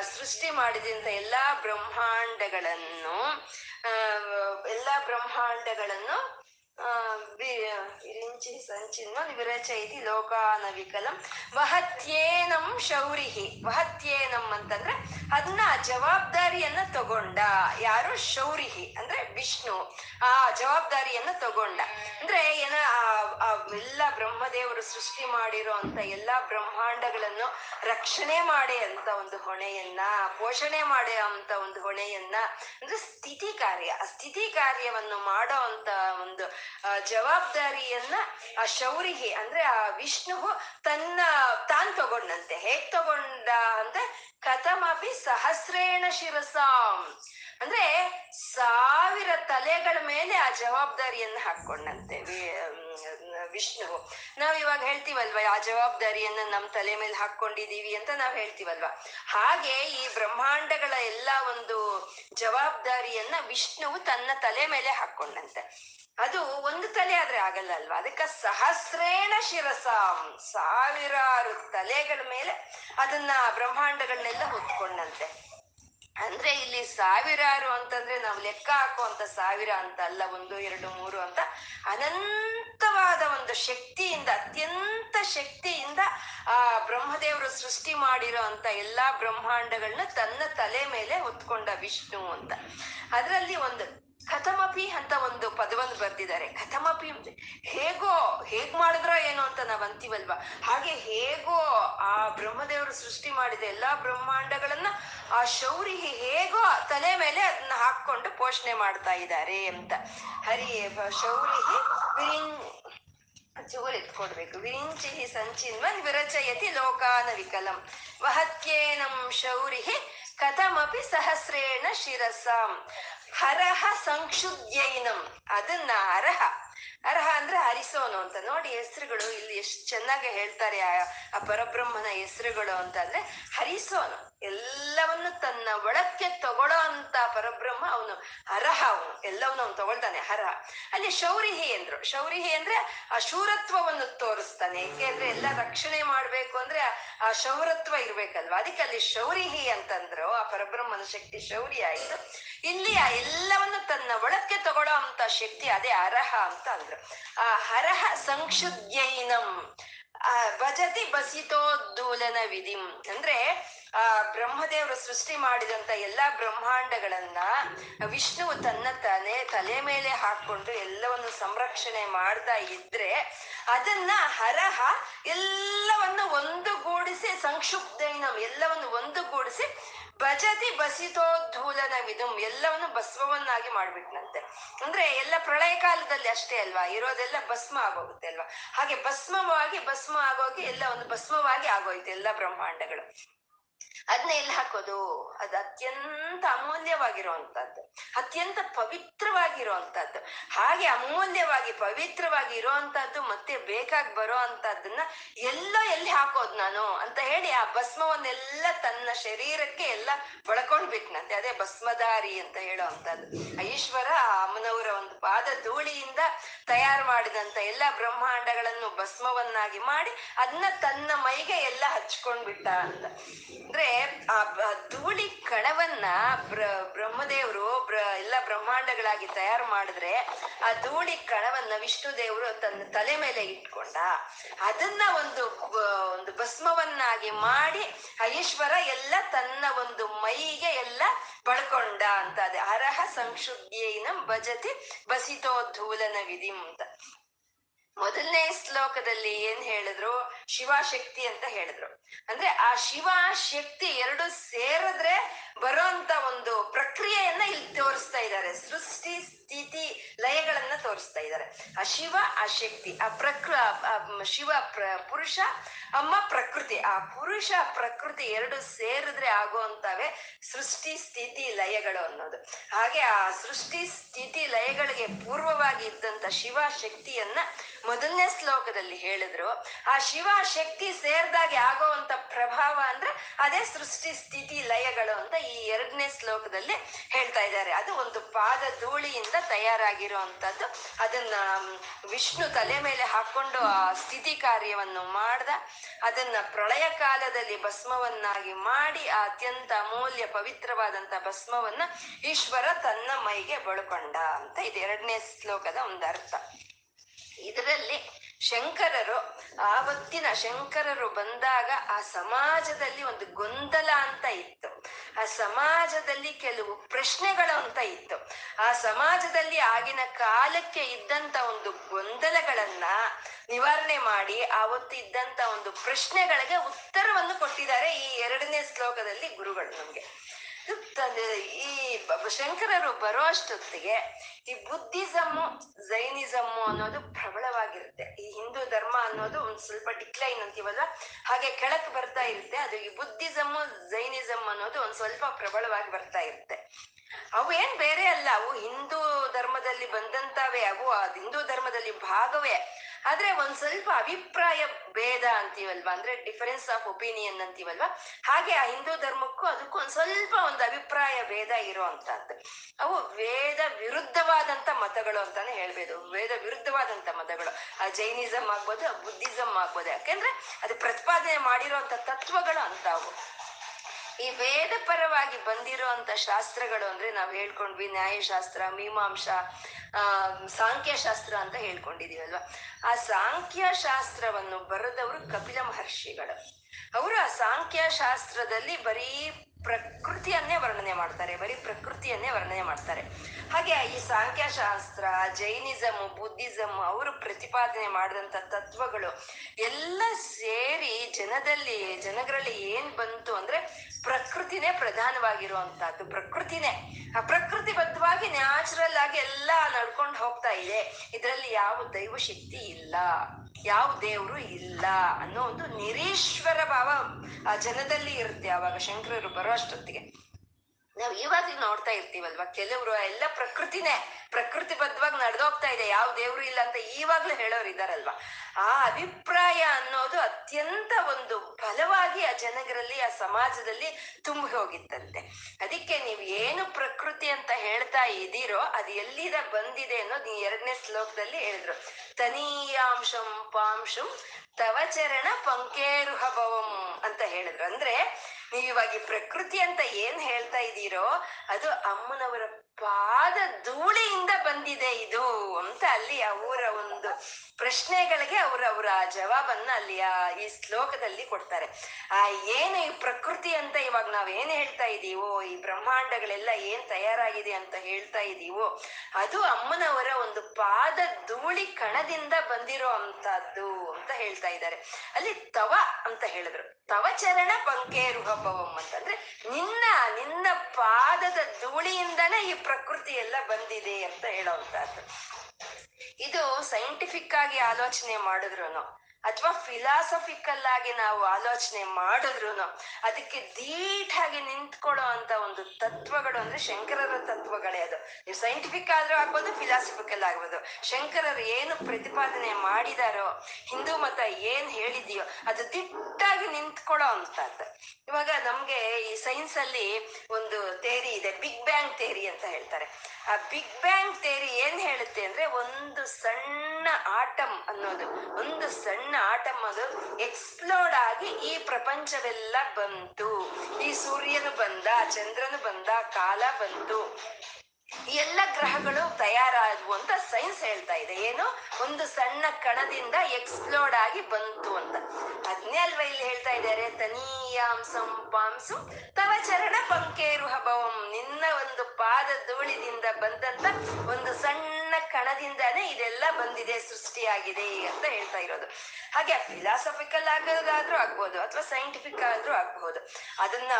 ಸೃಷ್ಟಿ ಮಾಡಿದಂತ ಎಲ್ಲಾ ಬ್ರಹ್ಮಾಂಡಗಳನ್ನು ಎಲ್ಲಾ ಬ್ರಹ್ಮಾಂಡಗಳನ್ನು ವಿರಿಂಚಿ ಸಂಚಿನ್ವ ವಿರಚಯಿತಿ ಲೋಕಾನವಿಕಲಂ. ವಹತ್ಯೇನಂ ಶೌರಿಹಿ. ವಹತ್ಯೇನಂ ಅಂತಂದ್ರೆ ಅದನ್ನ ಜವಾಬ್ದಾರಿಯನ್ನ ತಗೊಂಡ. ಯಾರು? ಶೌರಿಹಿ. ಅಂದ್ರೆ ವಿಷ್ಣು. ಆ ಜವಾಬ್ದಾರಿಯನ್ನ ತಗೊಂಡ. ಅಂದ್ರೆ ಏನ ಎಲ್ಲ ಬ್ರಹ್ಮದೇವರು ಸೃಷ್ಟಿ ಮಾಡಿರೋ ಅಂತ ಎಲ್ಲಾ ಬ್ರಹ್ಮಾಂಡಗಳನ್ನು ರಕ್ಷಣೆ ಮಾಡಿ ಅಂತ ಒಂದು ಹೊಣೆಯನ್ನ, ಪೋಷಣೆ ಮಾಡಿ ಅಂತ ಒಂದು ಹೊಣೆಯನ್ನ, ಅಂದ್ರೆ ಸ್ಥಿತಿ ಕಾರ್ಯ. ಆ ಸ್ಥಿತಿ ಕಾರ್ಯವನ್ನು ಮಾಡೋ ಅಂತ ಒಂದು ಜವಾಬ್ದಾರಿಯನ್ನ ಆ ಶೌರಿಗೆ, ಅಂದ್ರೆ ಆ ವಿಷ್ಣು ತನ್ನ ತಾನ್ ತಗೊಂಡಂತೆ. ಹೇಗ್ ತಗೊಂಡ ಅಂದ್ರೆ ಕಥಮಪಿ ಸಹಸ್ರೇಣ ಶಿರಸಾಂ. ಅಂದ್ರೆ ಸಾವಿರ ತಲೆಗಳ ಮೇಲೆ ಆ ಜವಾಬ್ದಾರಿಯನ್ನ ಹಾಕೊಂಡಂತೆ ವಿಷ್ಣು ನಾವ್ ಇವಾಗ ಹೇಳ್ತೀವಲ್ವಾ, ಆ ಜವಾಬ್ದಾರಿಯನ್ನ ನಮ್ ತಲೆ ಮೇಲೆ ಹಾಕೊಂಡಿದೀವಿ ಅಂತ ನಾವ್ ಹೇಳ್ತೀವಲ್ವಾ? ಹಾಗೆ ಈ ಬ್ರಹ್ಮಾಂಡಗಳ ಎಲ್ಲಾ ಒಂದು ಜವಾಬ್ದಾರಿಯನ್ನ ವಿಷ್ಣುವು ತನ್ನ ತಲೆ ಮೇಲೆ ಹಾಕೊಂಡಂತೆ ಅದು ಒಂದು ತಲೆ ಆದ್ರೆ ಆಗಲ್ಲ ಅಲ್ವಾ? ಅದಕ್ಕೆ ಸಹಸ್ರೇಣ ಶಿರಸಾಂ, ಸಾವಿರಾರು ತಲೆಗಳ ಮೇಲೆ ಅದನ್ನ ಬ್ರಹ್ಮಾಂಡಗಳನ್ನೆಲ್ಲ ಹೊತ್ಕೊಂಡಂತೆ. ಅಂದ್ರೆ ಇಲ್ಲಿ ಸಾವಿರಾರು ಅಂತಂದ್ರೆ ನಾವು ಲೆಕ್ಕ ಹಾಕುವಂತ ಸಾವಿರ ಅಂತ ಅಲ್ಲ ಒಂದು, ಎರಡು, ಮೂರು ಅಂತ ಅನಂತವಾದ ಒಂದು ಶಕ್ತಿಯಿಂದ, ಅತ್ಯಂತ ಶಕ್ತಿಯಿಂದ, ಆ, ಬ್ರಹ್ಮದೇವರು ಸೃಷ್ಟಿ ಮಾಡಿರೋ ಅಂತ ಎಲ್ಲಾ ಬ್ರಹ್ಮಾಂಡಗಳನ್ನ ತನ್ನ ತಲೆ ಮೇಲೆ ಹೊತ್ಕೊಂಡ ವಿಷ್ಣು ಅಂತ. ಅದರಲ್ಲಿ ಒಂದು ಕಥಮಪಿ ಅಂತ ಒಂದು ಪದವನ್ನು ಬರೆದಿದ್ದಾರೆ. ಕಥಮಪಿ ಅಂದ್ರೆ ಹೇಗೋ, ಹೇಗ್ ಮಾಡಿದ್ರೋ ಏನೋ ಅಂತ ನಾವ್ ಅಂತೀವಲ್ವಾ? ಹಾಗೆ ಹೇಗೋ ಆ ಬ್ರಹ್ಮದೇವರು ಸೃಷ್ಟಿ ಮಾಡಿದ ಎಲ್ಲಾ ಬ್ರಹ್ಮಾಂಡಗಳನ್ನ ಆ ಶೌರಿ ಹೇಗೋ ತಲೆ ಮೇಲೆ ಅದನ್ನ ಹಾಕೊಂಡು ಪೋಷಣೆ ಮಾಡ್ತಾ ಇದ್ದಾರೆ ಅಂತ. ಹರಿ, ಶೌರಿ ವಿರಿಂ ಎತ್ಕೊಡ್ಬೇಕು ವಿರಿಂಚಿ ಸಂಚಿನ್ವನ್ ವಿರಚಯತಿ ಲೋಕಾನ ವಿಕಲಂ. ವಹತ್ಯೇನಂ ಶೌರಿ ಕಥಮಪಿ ಸಹಸ್ರೇಣ ಶಿರಸಾಂ. ಹರಹ ಸಂಕ್ಷುದ್ಯೈನಂ ಅದನ್ನ ಅರಹ. ಅರ್ಹ ಅಂದ್ರೆ ಹರಿಸೋನು ಅಂತ. ನೋಡಿ ಹೆಸರುಗಳು ಇಲ್ಲಿ ಎಷ್ಟು ಚೆನ್ನಾಗಿ ಹೇಳ್ತಾರೆ ಆ ಪರಬ್ರಹ್ಮನ ಹೆಸರುಗಳು ಅಂತಂದ್ರೆ ಹರಿಸೋನು. ಎಲ್ಲವನ್ನು ತನ್ನ ಒಳಕ್ಕೆ ತಗೊಳ್ಳೋ ಅಂತ ಪರಬ್ರಹ್ಮ ಅವನು ಅರ್ಹ. ಅವನು ಎಲ್ಲವನ್ನು ಅವನು ತಗೊಳ್ತಾನೆ, ಅರ್ಹ. ಅಲ್ಲಿ ಶೌರಿಹಿ ಅಂದ್ರು ಶೌರಿಹಿ ಅಂದ್ರೆ ಆ ಶೂರತ್ವವನ್ನು ತೋರಿಸ್ತಾನೆ. ಏಕೆಂದ್ರೆ ಎಲ್ಲ ರಕ್ಷಣೆ ಮಾಡ್ಬೇಕು ಅಂದ್ರೆ ಆ- ಶೌರತ್ವ ಇರ್ಬೇಕಲ್ವಾ? ಅದಕ್ಕೆ ಅಲ್ಲಿ ಶೌರಿಹಿ ಅಂತಂದ್ರು ಆ ಪರಬ್ರಹ್ಮನ ಶಕ್ತಿ ಶೌರಿ ಆಯ್ತು. ಇಲ್ಲಿ ಆ ಎಲ್ಲವನ್ನು ತನ್ನ ಒಳಕ್ಕೆ ತಗೊಳ್ಳೋ ಅಂತ ಶಕ್ತಿ ಅದೇ ಅರಹ ಅಂತ ಅಂದ್ರು. ಆ ಹರಹ ಸಂಕ್ಷುದ್ಯೈನಂ. ಭಜತಿ ಭಜಿತೋದ್ವಲನ ವಿಧಿ. ಅಂದ್ರೆ, ಆ, ಬ್ರಹ್ಮದೇವರು ಸೃಷ್ಟಿ ಮಾಡಿದಂತ ಎಲ್ಲಾ ಬ್ರಹ್ಮಾಂಡಗಳನ್ನ ವಿಷ್ಣು ತನ್ನ ತಲೆ ತಲೆ ಮೇಲೆ ಹಾಕೊಂಡು ಎಲ್ಲವನ್ನು ಸಂರಕ್ಷಣೆ ಮಾಡ್ತಾ ಇದ್ರೆ ಅದನ್ನ ಹರಹ ಎಲ್ಲವನ್ನು ಒಂದುಗೂಡಿಸಿ ಸಂಕ್ಷುಬ್ಧೈನಂ ಎಲ್ಲವನ್ನು ಒಂದುಗೂಡಿಸಿ ಭಜತಿ ಬಸಿತೋದ್ಧೂಲನ ವಿಧಂ ಎಲ್ಲವನ್ನು ಭಸ್ಮವನ್ನಾಗಿ ಮಾಡ್ಬಿಟ್ನಂತೆ. ಅಂದ್ರೆ ಎಲ್ಲ ಪ್ರಳಯ ಕಾಲದಲ್ಲಿ ಅಷ್ಟೇ ಅಲ್ವಾ? ಇರೋದೆಲ್ಲ ಭಸ್ಮ ಆಗೋಗುತ್ತೆ ಅಲ್ವಾ? ಹಾಗೆ ಭಸ್ಮವಾಗಿ ಭಸ್ಮ ಆಗೋಗಿ ಎಲ್ಲ ಒಂದು ಭಸ್ಮವಾಗಿ ಆಗೋಯ್ತು ಎಲ್ಲ ಬ್ರಹ್ಮಾಂಡಗಳು. ಅದನ್ನ ಎಲ್ಲಿ ಹಾಕೋದು? ಅದು ಅತ್ಯಂತ ಅಮೂಲ್ಯವಾಗಿರುವಂತಹದ್ದು. ಅತ್ಯಂತ ಪವಿತ್ರವಾಗಿರುವಂತಹದ್ದು. ಹಾಗೆ ಅಮೂಲ್ಯವಾಗಿ ಪವಿತ್ರವಾಗಿ ಇರುವಂತಹದ್ದು ಮತ್ತೆ ಬೇಕಾಗಿ ಬರೋ ಅಂತದನ್ನ ಎಲ್ಲೋ ಎಲ್ಲಿ ಹಾಕೋದು ನಾನು ಅಂತ ಹೇಳಿ ಆ ಭಸ್ಮವನ್ನೆಲ್ಲ ತನ್ನ ಶರೀರಕ್ಕೆ ಎಲ್ಲ ಬಳಕೊಂಡ್ಬಿಟ್ನಂತೆ ಅದೇ ಭಸ್ಮಧಾರಿ ಅಂತ ಹೇಳೋ ಅಂತದ್ದು ಈಶ್ವರ ಅಮ್ಮನವರ ಒಂದು ಪಾದ ಧೂಳಿಯಿಂದ ತಯಾರು ಮಾಡಿದಂತ ಎಲ್ಲ ಬ್ರಹ್ಮಾಂಡಗಳನ್ನು ಭಸ್ಮವನ್ನಾಗಿ ಮಾಡಿ ಅದನ್ನ ತನ್ನ ಮೈಗೆ ಎಲ್ಲ ಹಚ್ಕೊಂಡ್ಬಿಟ್ಟ ಅಂತ. ಅಂದ್ರೆ ಆ ಬ- ಧೂಳಿ ಕಣವನ್ನ ಬ್ರ, ಬ್ರಹ್ಮದೇವರು, ಬ್ರ, ಎಲ್ಲ ಬ್ರಹ್ಮಾಂಡಗಳಾಗಿ ತಯಾರು ಮಾಡಿದ್ರೆ, ಆ ಧೂಳಿ ಕಣವನ್ನ ವಿಷ್ಣು ದೇವರು ತನ್ನ ತಲೆ ಮೇಲೆ ಇಟ್ಕೊಂಡ. ಅದನ್ನ ಒಂದು ಒಂದು ಭಸ್ಮವನ್ನಾಗಿ ಮಾಡಿ ಐಶ್ವರ ಎಲ್ಲ ತನ್ನ ಒಂದು ಮೈಗೆ ಎಲ್ಲ ಬಳಕೊಂಡ ಅಂತ ಅದೇ. ಅರಹ ಸಂಕ್ಷುದ್ಯೈನಂ ಭಜತಿ ಬಸಿತೋ ಧೂಲನ ವಿಧಿ ಅಂತ. ಮೊದಲನೇ ಶ್ಲೋಕದಲ್ಲಿ ಏನ್ ಹೇಳಿದ್ರು? ಶಿವಶಕ್ತಿ ಅಂತ ಹೇಳಿದ್ರು. ಅಂದ್ರೆ ಆ ಶಿವ ಶಕ್ತಿ ಎರಡು ಸೇರಿದ್ರೆ ಬರೋಂತ ಒಂದು ಪ್ರಕ್ರಿಯೆಯನ್ನ ಇಲ್ಲಿ ತೋರಿಸ್ತಾ ಇದ್ದಾರೆ. ಸೃಷ್ಟಿ, ಸ್ಥಿತಿ, ಲಯಗಳನ್ನ ತೋರಿಸ್ತಾ ಇದ್ದಾರೆ. ಆ ಶಿವ, ಆ ಶಕ್ತಿ, ಆ ಪ್ರಕೃ ಶಿವ ಪ್ರ, ಪುರುಷ, ಅಮ್ಮ ಪ್ರಕೃತಿ. ಆ ಪುರುಷ ಪ್ರಕೃತಿ ಎರಡು ಸೇರಿದ್ರೆ ಆಗುವಂತವೇ ಸೃಷ್ಟಿ, ಸ್ಥಿತಿ, ಲಯಗಳು ಅನ್ನೋದು. ಹಾಗೆ ಆ ಸೃಷ್ಟಿ, ಸ್ಥಿತಿ, ಲಯಗಳಿಗೆ ಪೂರ್ವವಾಗಿ ಇದ್ದಂತ ಶಿವ ಶಕ್ತಿಯನ್ನ ಮೊದಲನೇ ಶ್ಲೋಕದಲ್ಲಿ ಹೇಳಿದ್ರು, ಆ ಶಿವ ಶಕ್ತಿ ಸೇರ್ದಾಗೆ ಆಗೋವಂತ ಪ್ರಭಾವ ಅಂದ್ರೆ ಅದೇ ಸೃಷ್ಟಿ ಸ್ಥಿತಿ ಲಯಗಳು ಅಂತ ಈ ಎರಡನೇ ಶ್ಲೋಕದಲ್ಲಿ ಹೇಳ್ತಾ ಇದ್ದಾರೆ. ಅದು ಒಂದು ಪಾದ ಧೂಳಿಯಿಂದ ತಯಾರಾಗಿರುವಂತದ್ದು. ಅದನ್ನ ವಿಷ್ಣು ತಲೆ ಮೇಲೆ ಹಾಕೊಂಡು ಆ ಸ್ಥಿತಿ ಕಾರ್ಯವನ್ನು ಮಾಡ್ದ. ಅದನ್ನ ಪ್ರಳಯ ಕಾಲದಲ್ಲಿ ಭಸ್ಮವನ್ನಾಗಿ ಮಾಡಿ ಆ ಅತ್ಯಂತ ಅಮೂಲ್ಯ ಪವಿತ್ರವಾದಂತ ಭಸ್ಮವನ್ನ ಈಶ್ವರ ತನ್ನ ಮೈಗೆ ಬಳಕೊಂಡ ಅಂತ ಇದು ಎರಡನೇ ಶ್ಲೋಕದ ಒಂದು ಅರ್ಥ. ಶಂಕರರು, ಆವತ್ತಿನ ಶಂಕರರು ಬಂದಾಗ ಆ ಸಮಾಜದಲ್ಲಿ ಒಂದು ಗೊಂದಲ ಅಂತ ಇತ್ತು. ಆ ಸಮಾಜದಲ್ಲಿ ಕೆಲವು ಪ್ರಶ್ನೆಗಳು ಅಂತ ಇತ್ತು. ಆ ಸಮಾಜದಲ್ಲಿ ಆಗಿನ ಕಾಲಕ್ಕೆ ಇದ್ದಂತ ಒಂದು ಗೊಂದಲಗಳನ್ನ ನಿವಾರಣೆ ಮಾಡಿ ಆವತ್ತು ಇದ್ದಂತ ಒಂದು ಪ್ರಶ್ನೆಗಳಿಗೆ ಉತ್ತರವನ್ನು ಕೊಟ್ಟಿದ್ದಾರೆ ಈ ಎರಡನೇ ಶ್ಲೋಕದಲ್ಲಿ ಗುರುಗಳು ನಮ್ಗೆ. ಈ ಬ- ಶಂಕರರು ಬರೋ ಅಷ್ಟೊತ್ತಿಗೆ ಈ ಬುದ್ಧಿಸಮ್ಮು, ಜೈನಿಸಮ್ಮು ಅನ್ನೋದು ಪ್ರಬಲವಾಗಿರುತ್ತೆ. ಈ ಹಿಂದೂ ಧರ್ಮ ಅನ್ನೋದು ಒಂದ್ ಸ್ವಲ್ಪ ಡಿಕ್ಲೈನ್ ಅಂತೀವಲ್ಲ ಹಾಗೆ ಕೆಳಕ್ ಬರ್ತಾ ಇರುತ್ತೆ, ಅದು ಈ ಬುದ್ಧಿಸಮ್ಮು ಜೈನಿಸಮ್ ಅನ್ನೋದು ಒಂದ್ ಸ್ವಲ್ಪ ಪ್ರಬಲವಾಗಿ ಬರ್ತಾ ಇರುತ್ತೆ. ಅವು ಏನ್ ಬೇರೆ ಅಲ್ಲ, ಅವು ಹಿಂದೂ ಧರ್ಮದಲ್ಲಿ ಬಂದಂತವೇ, ಅವು ಹಿಂದೂ ಧರ್ಮದಲ್ಲಿ ಭಾಗವೇ. ಆದ್ರೆ ಒಂದ್ ಸ್ವಲ್ಪ ಅಭಿಪ್ರಾಯ ಭೇದ ಅಂತೀವಲ್ವಾ? ಅಂದ್ರೆ ಡಿಫರೆನ್ಸ್ ಆಫ್ ಒಪಿನಿಯನ್ ಅಂತೀವಲ್ವಾ? ಹಾಗೆ ಆ ಹಿಂದೂ ಧರ್ಮಕ್ಕೂ ಅದಕ್ಕೂ ಒಂದ್ ಸ್ವಲ್ಪ ಒಂದು ಅಭಿಪ್ರಾಯ ಭೇದ ಇರುವಂತಹದ್ದು ಅವು ವೇದ ವಿರುದ್ಧವಾದಂತ ಮತಗಳು ಅಂತಾನೆ ಹೇಳ್ಬೋದು. ವೇದ ವಿರುದ್ಧವಾದಂತ ಮತಗಳು. ಆ ಜೈನಿಸಮ್ ಆಗ್ಬೋದು ಬುದ್ಧಿಸಮ್ ಆಗ್ಬೋದು. ಯಾಕೆಂದ್ರೆ ಅದು ಪ್ರತಿಪಾದನೆ ಮಾಡಿರುವಂತ ತತ್ವಗಳು ಅಂತಾವು ಈ ವೇದ ಪರವಾಗಿ ಬಂದಿರುವಂತ ಶಾಸ್ತ್ರಗಳು ಅಂದ್ರೆ ನಾವು ಹೇಳ್ಕೊಂಡ್ವಿ, ನ್ಯಾಯಶಾಸ್ತ್ರ, ಮೀಮಾಂಸ, ಆ, ಸಾಂಖ್ಯಶಾಸ್ತ್ರ ಅಂತ ಹೇಳ್ಕೊಂಡಿದೀವಲ್ವಾ ಆ ಸಾಂಖ್ಯ ಶಾಸ್ತ್ರವನ್ನು ಬರೆದವರು ಕಪಿಲ ಮಹರ್ಷಿಗಳು. ಅವರು ಆ ಸಾಂಖ್ಯ ಶಾಸ್ತ್ರದಲ್ಲಿ ಬರೀ ಪ್ರಕೃತಿಯನ್ನೇ ವರ್ಣನೆ ಮಾಡ್ತಾರೆ, ಬರೀ ಪ್ರಕೃತಿಯನ್ನೇ ವರ್ಣನೆ ಮಾಡ್ತಾರೆ. ಹಾಗೆ ಈ ಸಾಂಖ್ಯಶಾಸ್ತ್ರ ಜೈನಿಸಮ್ ಬುದ್ಧಿಸಮ್ ಅವರು ಪ್ರತಿಪಾದನೆ ಮಾಡಿದಂತ ತತ್ವಗಳು ಎಲ್ಲ ಸೇರಿ ಜನದಲ್ಲಿ ಜನಗಳಲ್ಲಿ ಏನ್ ಬಂತು ಅಂದ್ರೆ ಪ್ರಕೃತಿನೇ ಪ್ರಧಾನವಾಗಿರುವಂತಹದ್ದು ಪ್ರಕೃತಿನೇ. ಆ ಬದ್ಧವಾಗಿ ನ್ಯಾಚುರಲ್ ಆಗಿ ಎಲ್ಲ ನಡ್ಕೊಂಡು ಹೋಗ್ತಾ ಇದೆ. ಇದರಲ್ಲಿ ಯಾವ ದೈವ ಶಕ್ತಿ ಇಲ್ಲ. ಯಾವ ದೇವರು ಇಲ್ಲ ಅನ್ನೋ ಒಂದು ನಿರೀಶ್ವರ ಭಾವ ಆ ಜನದಲ್ಲಿ ಇರುತ್ತೆ. ಆವಾಗ ಶಂಕರರು ಬರೋ ಅಷ್ಟೊತ್ತಿಗೆ. ನಾವು ಇವಾಗ ನೋಡ್ತಾ ಇರ್ತೀವಲ್ವಾ? ಕೆಲವರು ಎಲ್ಲ ಪ್ರಕೃತಿನೇ, ಪ್ರಕೃತಿ ಬದ್ಧವಾಗಿ ನಡೆದೋಗ್ತಾ ಇದೆ, ಯಾವ ದೇವ್ರು ಇಲ್ಲ ಅಂತ ಇವಾಗ್ಲೂ ಹೇಳೋರು ಇದಾರಲ್ವಾ? ಆ ಅಭಿಪ್ರಾಯ ಅನ್ನೋದು ಅತ್ಯಂತ ಒಂದು ಬಲವಾಗಿ ಆ ಜನಗರಲ್ಲಿ, ಆ ಸಮಾಜದಲ್ಲಿ ತುಂಬಿ ಹೋಗಿತ್ತಂತೆ. ಅದಕ್ಕೆ ನೀವು ಏನು ಪ್ರಕೃತಿ ಅಂತ ಹೇಳ್ತಾ ಇದ್ದೀರೋ, ಅದು ಎಲ್ಲಿದ ಬಂದಿದೆ ಅನ್ನೋದು ಎರಡನೇ ಶ್ಲೋಕದಲ್ಲಿ ಹೇಳಿದ್ರು. ತನೀಯಾಂಶಂ ಪಾಂಶಂ ತವಚರಣ ಪಂಕೇರುಹ ಭವಂ ಅಂತ ಹೇಳಿದ್ರು. ಅಂದ್ರೆ ನೀವು ಇವಾಗ ಪ್ರಕೃತಿ ಅಂತ ಏನ್ ಹೇಳ್ತಾ ಇದ್ದೀರೋ, ಅದು ಅಮ್ಮನವರ ಪಾದ ಧೂಳಿಯಿಂದ ಬಂದಿದೆ ಇದು ಅಂತ ಅಲ್ಲಿ ಅವರ ಒಂದು ಪ್ರಶ್ನೆಗಳಿಗೆ ಅವರ ಅವರ ಜವಾಬನ್ನ ಅಲ್ಲಿ ಆ ಈ ಶ್ಲೋಕದಲ್ಲಿ ಕೊಡ್ತಾರೆ. ಆ ಏನು ಈ ಪ್ರಕೃತಿ ಅಂತ ಇವಾಗ ನಾವ್ ಏನ್ ಹೇಳ್ತಾ ಇದೀವೋ, ಈ ಬ್ರಹ್ಮಾಂಡಗಳೆಲ್ಲ ಏನ್ ತಯಾರಾಗಿದೆ ಅಂತ ಹೇಳ್ತಾ ಇದೀವೋ, ಅದು ಅಮ್ಮನವರ ಒಂದು ಪಾದ ಧೂಳಿ ಕಣದಿಂದ ಬಂದಿರೋ ಅಂತದ್ದು ಅಂತ ಹೇಳ್ತಾ ಇದ್ದಾರೆ. ಅಲ್ಲಿ ತವ ಅಂತ ಹೇಳಿದ್ರು. ತವ ಚರಣ ಪಂಕೇರುಹಭವಂ ಅಂತಂದ್ರೆ ನಿನ್ನ ನಿನ್ನ ಪಾದದ ಧೂಳಿಯಿಂದನೇ ಈ ಪ್ರಕೃತಿ ಎಲ್ಲ ಬಂದಿದೆ ಅಂತ ಹೇಳೋವಂತಹದ್ದು ಇದು ಸೈಂಟಿಫಿಕ್ ಆಗಿ ಆಲೋಚನೆ ಮಾಡಿದ್ರು ಅಥವಾ ಫಿಲಾಸಫಿಕಲ್ ಆಗಿ ನಾವು ಆಲೋಚನೆ ಮಾಡಿದ್ರು ಅದಕ್ಕೆ ದೀಟಾಗಿ ನಿಂತ್ಕೊಳ್ಳೋ ಅಂತ ಒಂದು ತತ್ವಗಳು ಅಂದ್ರೆ ಶಂಕರರ ತತ್ವಗಳೇ ಅದು. ನೀವು ಸೈಂಟಿಫಿಕ್ ಆದ್ರೂ ಆಗ್ಬೋದು ಫಿಲಾಸಫಿಕಲ್ ಆಗ್ಬೋದು. ಶಂಕರರು ಏನು ಪ್ರತಿಪಾದನೆ ಮಾಡಿದಾರೋ, ಹಿಂದೂ ಮತ ಏನ್ ಹೇಳಿದೆಯೋ, ಅದು ದಿಟ್ಟಾಗಿ ನಿಂತ್ಕೊಳ್ಳೋ ಅಂತದ್ದು ಇವಾಗ ನಮ್ಗೆ ಈ ಸೈನ್ಸ್ ಅಲ್ಲಿ ಒಂದು ಥೇರಿ ಇದೆ ಬಿಗ್ ಬ್ಯಾಂಗ್ ಥೇರಿ ಅಂತ ಹೇಳ್ತಾರೆ. ಆ ಬಿಗ್ ಬ್ಯಾಂಗ್ ಥೇರಿ ಏನ್ ಹೇಳುತ್ತೆ ಅಂದ್ರೆ ಒಂದು ಸಣ್ಣ ಆಟಮ್ ಅನ್ನೋದು. ಒಂದು ಸಣ್ಣ ಆಟಮ್ ಅದು ಎಕ್ಸ್ಪ್ಲೋರ್ಡ್ ಆಗಿ ಈ ಪ್ರಪಂಚವೆಲ್ಲ ಬಂತು. ಈ ಸೂರ್ಯನು ಬಂದ, ಚಂದ್ರನು ಬಂದ, ಕಾಲ ಬಂತು. ಎಲ್ಲ ಗ್ರಹಗಳು ತಯಾರಾದವು ಅಂತ ಸೈನ್ಸ್ ಹೇಳ್ತಾ ಇದೆ. ಏನು? ಒಂದು ಸಣ್ಣ ಕಣದಿಂದ ಎಕ್ಸ್ಪ್ಲೋರ್ಡ್ ಆಗಿ ಬಂತು ಅಂತ. ಅದ್ನೇ ಅಲ್ವಾ ಇಲ್ಲಿ ಹೇಳ್ತಾ ಇದ್ದಾರೆ? ತನೀಯಾಂಸಂ ಪಾಂಸು ತವ ಚರಣ ಪಂಕೇರು ಹಬವಂ ನಿನ್ನ ಒಂದು ಪಾದ ಧೂಳಿದಿಂದ ಬಂದಂತ ಒಂದು ಸಣ್ಣ ಕಣದಿಂದಾನೇ ಇದೆಲ್ಲ ಬಂದಿದೆ, ಸೃಷ್ಟಿಯಾಗಿದೆ ಅಂತ ಹೇಳ್ತಾ ಇರೋದು. ಹಾಗೆ ಫಿಲಾಸಫಿಕಲ್ ಆಗೋದಾದ್ರೂ ಆಗ್ಬೋದು ಅಥವಾ ಸೈಂಟಿಫಿಕ್ ಆದ್ರೂ ಆಗ್ಬಹುದು ಅದನ್ನ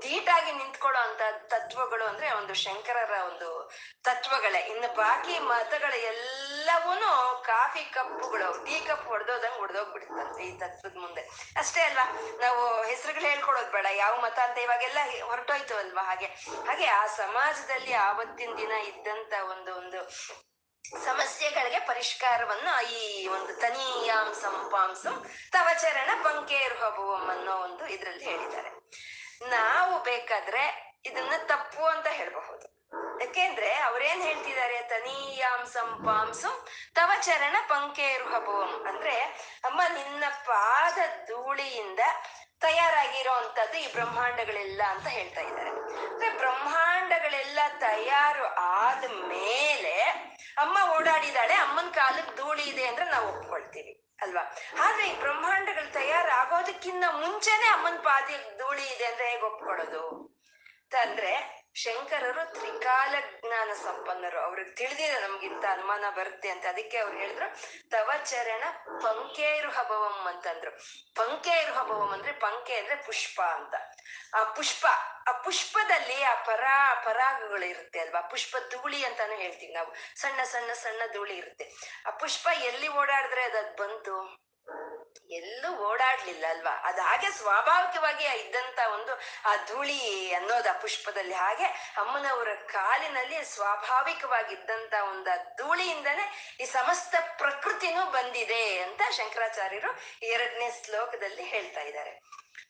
ತೀಟಾಗಿ ನಿಂತ್ಕೊಳ್ಳೋ ಅಂತ ತತ್ವಗಳು ಅಂದ್ರೆ ಒಂದು ಶಂಕರರ ಒಂದು ತತ್ವಗಳೇ. ಇನ್ನು ಬಾಕಿ ಮತಗಳ ಎಲ್ಲವೂ ಕಾಫಿ ಕಪ್ಪುಗಳು, ಟೀ ಕಪ್ ಹೊಡೆದೋದಂಗ್ ಹೊಡೆದೋಗ್ಬಿಡುತ್ತಂತೆ ಈ ತತ್ವದ ಮುಂದೆ. ಅಷ್ಟೇ ಅಲ್ವಾ? ನಾವು ಹೆಸರುಗಳು ಹೇಳ್ಕೊಡೋದು ಬೇಡ. ಯಾವ ಮತ ಅಂತ ಇವಾಗೆಲ್ಲ ಹೊರಟೋಯ್ತು ಅಲ್ವಾ ಹಾಗೆ? ಹಾಗೆ ಆ ಸಮಾಜದಲ್ಲಿ ಆವತ್ತಿನ ದಿನ ಇದ್ದಂತ ಒಂದು ಒಂದು ಸಮಸ್ಯೆಗಳಿಗೆ ಪರಿಷ್ಕಾರವನ್ನ ಈ ಒಂದು ತನೀಯಾಂ ಸಂಪಾಂಸಂ ತವಚರಣ ಪಂಕೇರುಹಭುವಂ ಅನ್ನೋ ಒಂದು ಇದ್ರಲ್ಲಿ ಹೇಳಿದ್ದಾರೆ. ನಾವು ಬೇಕಾದ್ರೆ ಇದನ್ನ ತಪ್ಪು ಅಂತ ಹೇಳಬಹುದು. ಯಾಕೆಂದ್ರೆ ಅವ್ರೇನ್ ಹೇಳ್ತಿದ್ದಾರೆ? ತನೀಯಾಂಸಂ ಪಾಂಸಂ ತವ ಚರಣ ಪಂಕೇರುಹಭವಂ ಅಂದ್ರೆ ಅಮ್ಮ ನಿನ್ನ ಪಾದ ಧೂಳಿಯಿಂದ ತಯಾರಾಗಿರೋ ಅಂತದ್ದು ಈ ಬ್ರಹ್ಮಾಂಡಗಳೆಲ್ಲ ಅಂತ ಹೇಳ್ತಾ ಇದ್ದಾರೆ. ಅಂದ್ರೆ ಬ್ರಹ್ಮಾಂಡಗಳೆಲ್ಲ ತಯಾರು ಆದ ಮೇಲೆ ಅಮ್ಮ ಓಡಾಡಿದಾಳೆ ಅಮ್ಮನ ಕಾಲಕ್ಕೆ ಧೂಳಿ ಇದೆ ಅಂದ್ರೆ ನಾವು ಒಪ್ಕೊಳ್ತೀವಿ, ಅಲ್ವಾ? ಆದ್ರೆ ಈ ಬ್ರಹ್ಮಾಂಡಗಳು ತಯಾರಾಗೋದಕ್ಕಿಂತ ಮುಂಚೆನೆ ಅಮ್ಮನ ಪಾದಿ ಧೂಳಿ ಇದೆ ಅಂದ್ರೆ ಹೇಗೆ ಒಪ್ಕೊಳ್ಳೋದು ಶಂಕರರು ತ್ರಿಕಾಲ ಜ್ಞಾನ ಸಂಪನ್ನರು. ಅವ್ರಿಗೆ ತಿಳಿದಿದೆ ನಮ್ಗಿಂತ ಅನುಮಾನ ಬರುತ್ತೆ ಅಂತ. ಅದಕ್ಕೆ ಅವ್ರು ಹೇಳಿದ್ರು, ತವ ಚರಣ ಪಂಕೇರು ಹಬವಂ ಅಂತಂದ್ರು. ಪಂಕೇರು ಹಬವಂ ಅಂದ್ರೆ ಪಂಕೆ ಅಂದ್ರೆ ಪುಷ್ಪ ಅಂತ. ಆ ಪುಷ್ಪ, ಆ ಪುಷ್ಪದಲ್ಲಿ ಆ ಪರಾ, ಪರಾಗಗಳು ಇರುತ್ತೆ ಅಲ್ವಾ? ಪುಷ್ಪ ಧೂಳಿ ಅಂತಾನು ಹೇಳ್ತೀವಿ ನಾವು. ಸಣ್ಣ ಸಣ್ಣ ಸಣ್ಣ ಧೂಳಿ ಇರುತ್ತೆ. ಆ ಪುಷ್ಪ ಎಲ್ಲಿ ಓಡಾಡಿದ್ರೆ ಅದದ್ ಬಂತು? ಎಲ್ಲೂ ಓಡಾಡ್ಲಿಲ್ಲ ಅಲ್ವಾ? ಅದ ಹಾಗೆ ಸ್ವಾಭಾವಿಕವಾಗಿ ಇದ್ದಂತ ಒಂದು ಆ ಧೂಳಿ ಅನ್ನೋದು ಆ ಪುಷ್ಪದಲ್ಲಿ ಹಾಗೆ ಅಮ್ಮನವರ ಕಾಲಿನಲ್ಲಿ ಸ್ವಾಭಾವಿಕವಾಗಿದ್ದಂತ ಒಂದು ಆ ಧೂಳಿಯಿಂದನೇ ಈ ಸಮಸ್ತ ಪ್ರಕೃತಿನೂ ಬಂದಿದೆ ಅಂತ ಶಂಕರಾಚಾರ್ಯರು ಎರಡನೇ ಶ್ಲೋಕದಲ್ಲಿ ಹೇಳ್ತಾ ಇದ್ದಾರೆ.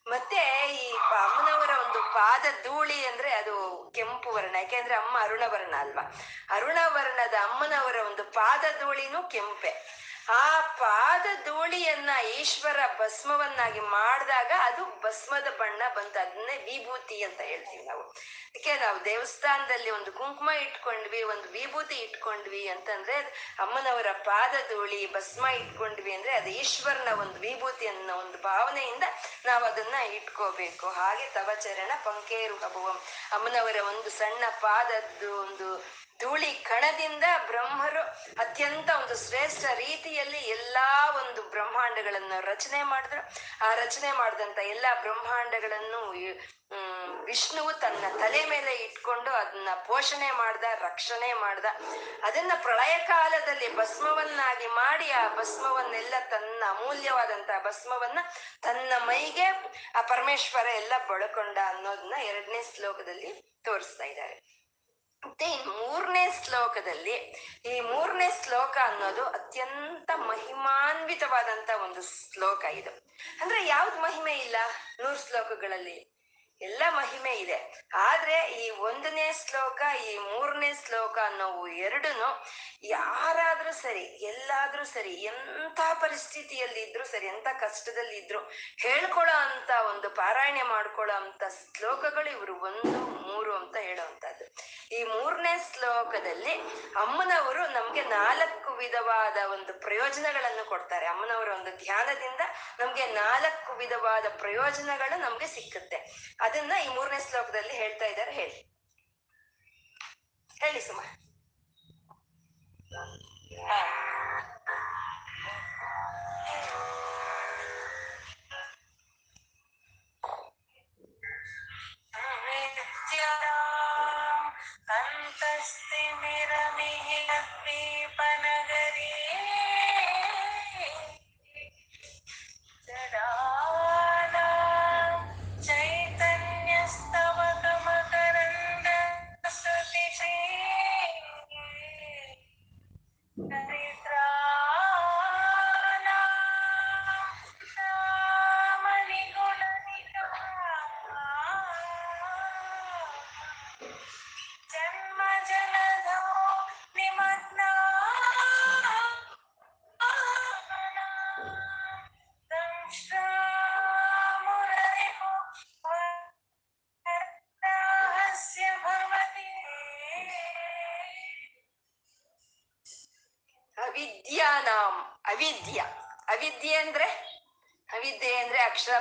ಮತ್ತೆ ಈ ಅಮ್ಮನವರ ಒಂದು ಪಾದ ಧೂಳಿ ಅಂದ್ರೆ ಅದು ಕೆಂಪು ವರ್ಣ, ಯಾಕೆಂದ್ರೆ ಅಮ್ಮ ಅರುಣವರ್ಣ ಅಲ್ವಾ? ಅರುಣವರ್ಣದ ಅಮ್ಮನವರ ಒಂದು ಪಾದ ಧೂಳಿನೂ ಕೆಂಪೆ. ಆ ಪಾದ ಧೂಳಿಯನ್ನ ಈಶ್ವರ ಭಸ್ಮವನ್ನಾಗಿ ಮಾಡಿದಾಗ ಅದು ಭಸ್ಮದ ಬಣ್ಣ ಬಂತು, ಅದನ್ನೇ ವಿಭೂತಿ ಅಂತ ಹೇಳ್ತೀವಿ ನಾವು. ಅದಕ್ಕೆ ನಾವು ದೇವಸ್ಥಾನದಲ್ಲಿ ಒಂದು ಕುಂಕುಮ ಇಟ್ಕೊಂಡ್ವಿ, ಒಂದು ವಿಭೂತಿ ಇಟ್ಕೊಂಡ್ವಿ ಅಂತಂದ್ರೆ ಅಮ್ಮನವರ ಪಾದ ಧೂಳಿ, ಭಸ್ಮ ಇಟ್ಕೊಂಡ್ವಿ ಅಂದ್ರೆ ಅದು ಈಶ್ವರನ ಒಂದು ವಿಭೂತಿ ಅನ್ನೋ ಒಂದು ಭಾವನೆಯಿಂದ ನಾವು ಅದನ್ನ ಇಟ್ಕೋಬೇಕು. ಹಾಗೆ ತವಚರಣ ಪಂಕೇರು ಹಬುವಂ ಅಮ್ಮನವರ ಒಂದು ಸಣ್ಣ ಪಾದದ್ದು ಒಂದು ಧೂಳಿ ಕಣದಿಂದ ಬ್ರಹ್ಮರು ಅತ್ಯಂತ ಒಂದು ಶ್ರೇಷ್ಠ ರೀತಿಯಲ್ಲಿ ಎಲ್ಲಾ ಒಂದು ಬ್ರಹ್ಮಾಂಡಗಳನ್ನು ರಚನೆ ಮಾಡಿದ್ರು. ಆ ರಚನೆ ಮಾಡಿದಂತ ಎಲ್ಲಾ ಬ್ರಹ್ಮಾಂಡಗಳನ್ನು ವಿಷ್ಣುವು ತನ್ನ ತಲೆ ಮೇಲೆ ಇಟ್ಕೊಂಡು ಅದನ್ನ ಪೋಷಣೆ ಮಾಡ್ದ, ರಕ್ಷಣೆ ಮಾಡ್ದ. ಅದನ್ನ ಪ್ರಳಯ ಕಾಲದಲ್ಲಿ ಭಸ್ಮವನ್ನಾಗಿ ಮಾಡಿ ಆ ಭಸ್ಮವನ್ನೆಲ್ಲ ತನ್ನ ಅಮೂಲ್ಯವಾದಂತ ಭಸ್ಮವನ್ನ ತನ್ನ ಮೈಗೆ ಆ ಪರಮೇಶ್ವರ ಎಲ್ಲ ಬಳಕೊಂಡ ಅನ್ನೋದನ್ನ ಎರಡನೇ ಶ್ಲೋಕದಲ್ಲಿ ತೋರಿಸ್ತಾ ಇದ್ದಾರೆ. ಮತ್ತೆ ಮೂರನೇ ಶ್ಲೋಕದಲ್ಲಿ ಈ ಮೂರನೇ ಶ್ಲೋಕ ಅನ್ನೋದು ಅತ್ಯಂತ ಮಹಿಮಾನ್ವಿತವಾದಂತ ಒಂದು ಶ್ಲೋಕ ಇದು. ಅಂದ್ರೆ ಯಾವ್ದು ಮಹಿಮೆ ಇಲ್ಲ ನೂರು ಶ್ಲೋಕಗಳಲ್ಲಿ? ಎಲ್ಲ ಮಹಿಮೆ ಇದೆ. ಆದ್ರೆ ಈ ಒಂದನೇ ಶ್ಲೋಕ, ಈ ಮೂರನೇ ಶ್ಲೋಕ ಅನ್ನೋವು ಎರಡೂ ಯಾರಾದ್ರೂ ಸರಿ, ಎಲ್ಲಾದ್ರೂ ಸರಿ, ಎಂಥ ಪರಿಸ್ಥಿತಿಯಲ್ಲಿ ಇದ್ರು ಸರಿ ಎಂತ ಕಷ್ಟದಲ್ಲಿ ಇದ್ರು ಹೇಳ್ಕೊಳ್ಳೋ ಅಂತ ಒಂದು ಪಾರಾಯಣೆ ಮಾಡ್ಕೊಳ್ಳೋ ಅಂತ ಶ್ಲೋಕಗಳು ಇವರು ಒಂದು, ಮೂರು ಅಂತ ಹೇಳುವಂತದ್ದು ಈ ಮೂರನೇ ಶ್ಲೋಕದಲ್ಲಿ ಅಮ್ಮನವರು ನಮ್ಗೆ ನಾಲ್ಕು ವಿಧವಾದ ಒಂದು ಪ್ರಯೋಜನಗಳನ್ನು ಕೊಡ್ತಾರೆ. ಅಮ್ಮನವರ ಒಂದು ಧ್ಯಾನದಿಂದ ನಮ್ಗೆ ನಾಲ್ಕು ವಿಧವಾದ ಪ್ರಯೋಜನಗಳು ನಮ್ಗೆ ಸಿಕ್ಕುತ್ತೆ. ಅದನ್ನ ಈ ಮೂರನೇ ಶ್ಲೋಕದಲ್ಲಿ ಹೇಳ್ತಾ ಇದ್ದಾರೆ. ಹೇಳಿ. ಹೇಳಿ ಸುಮ.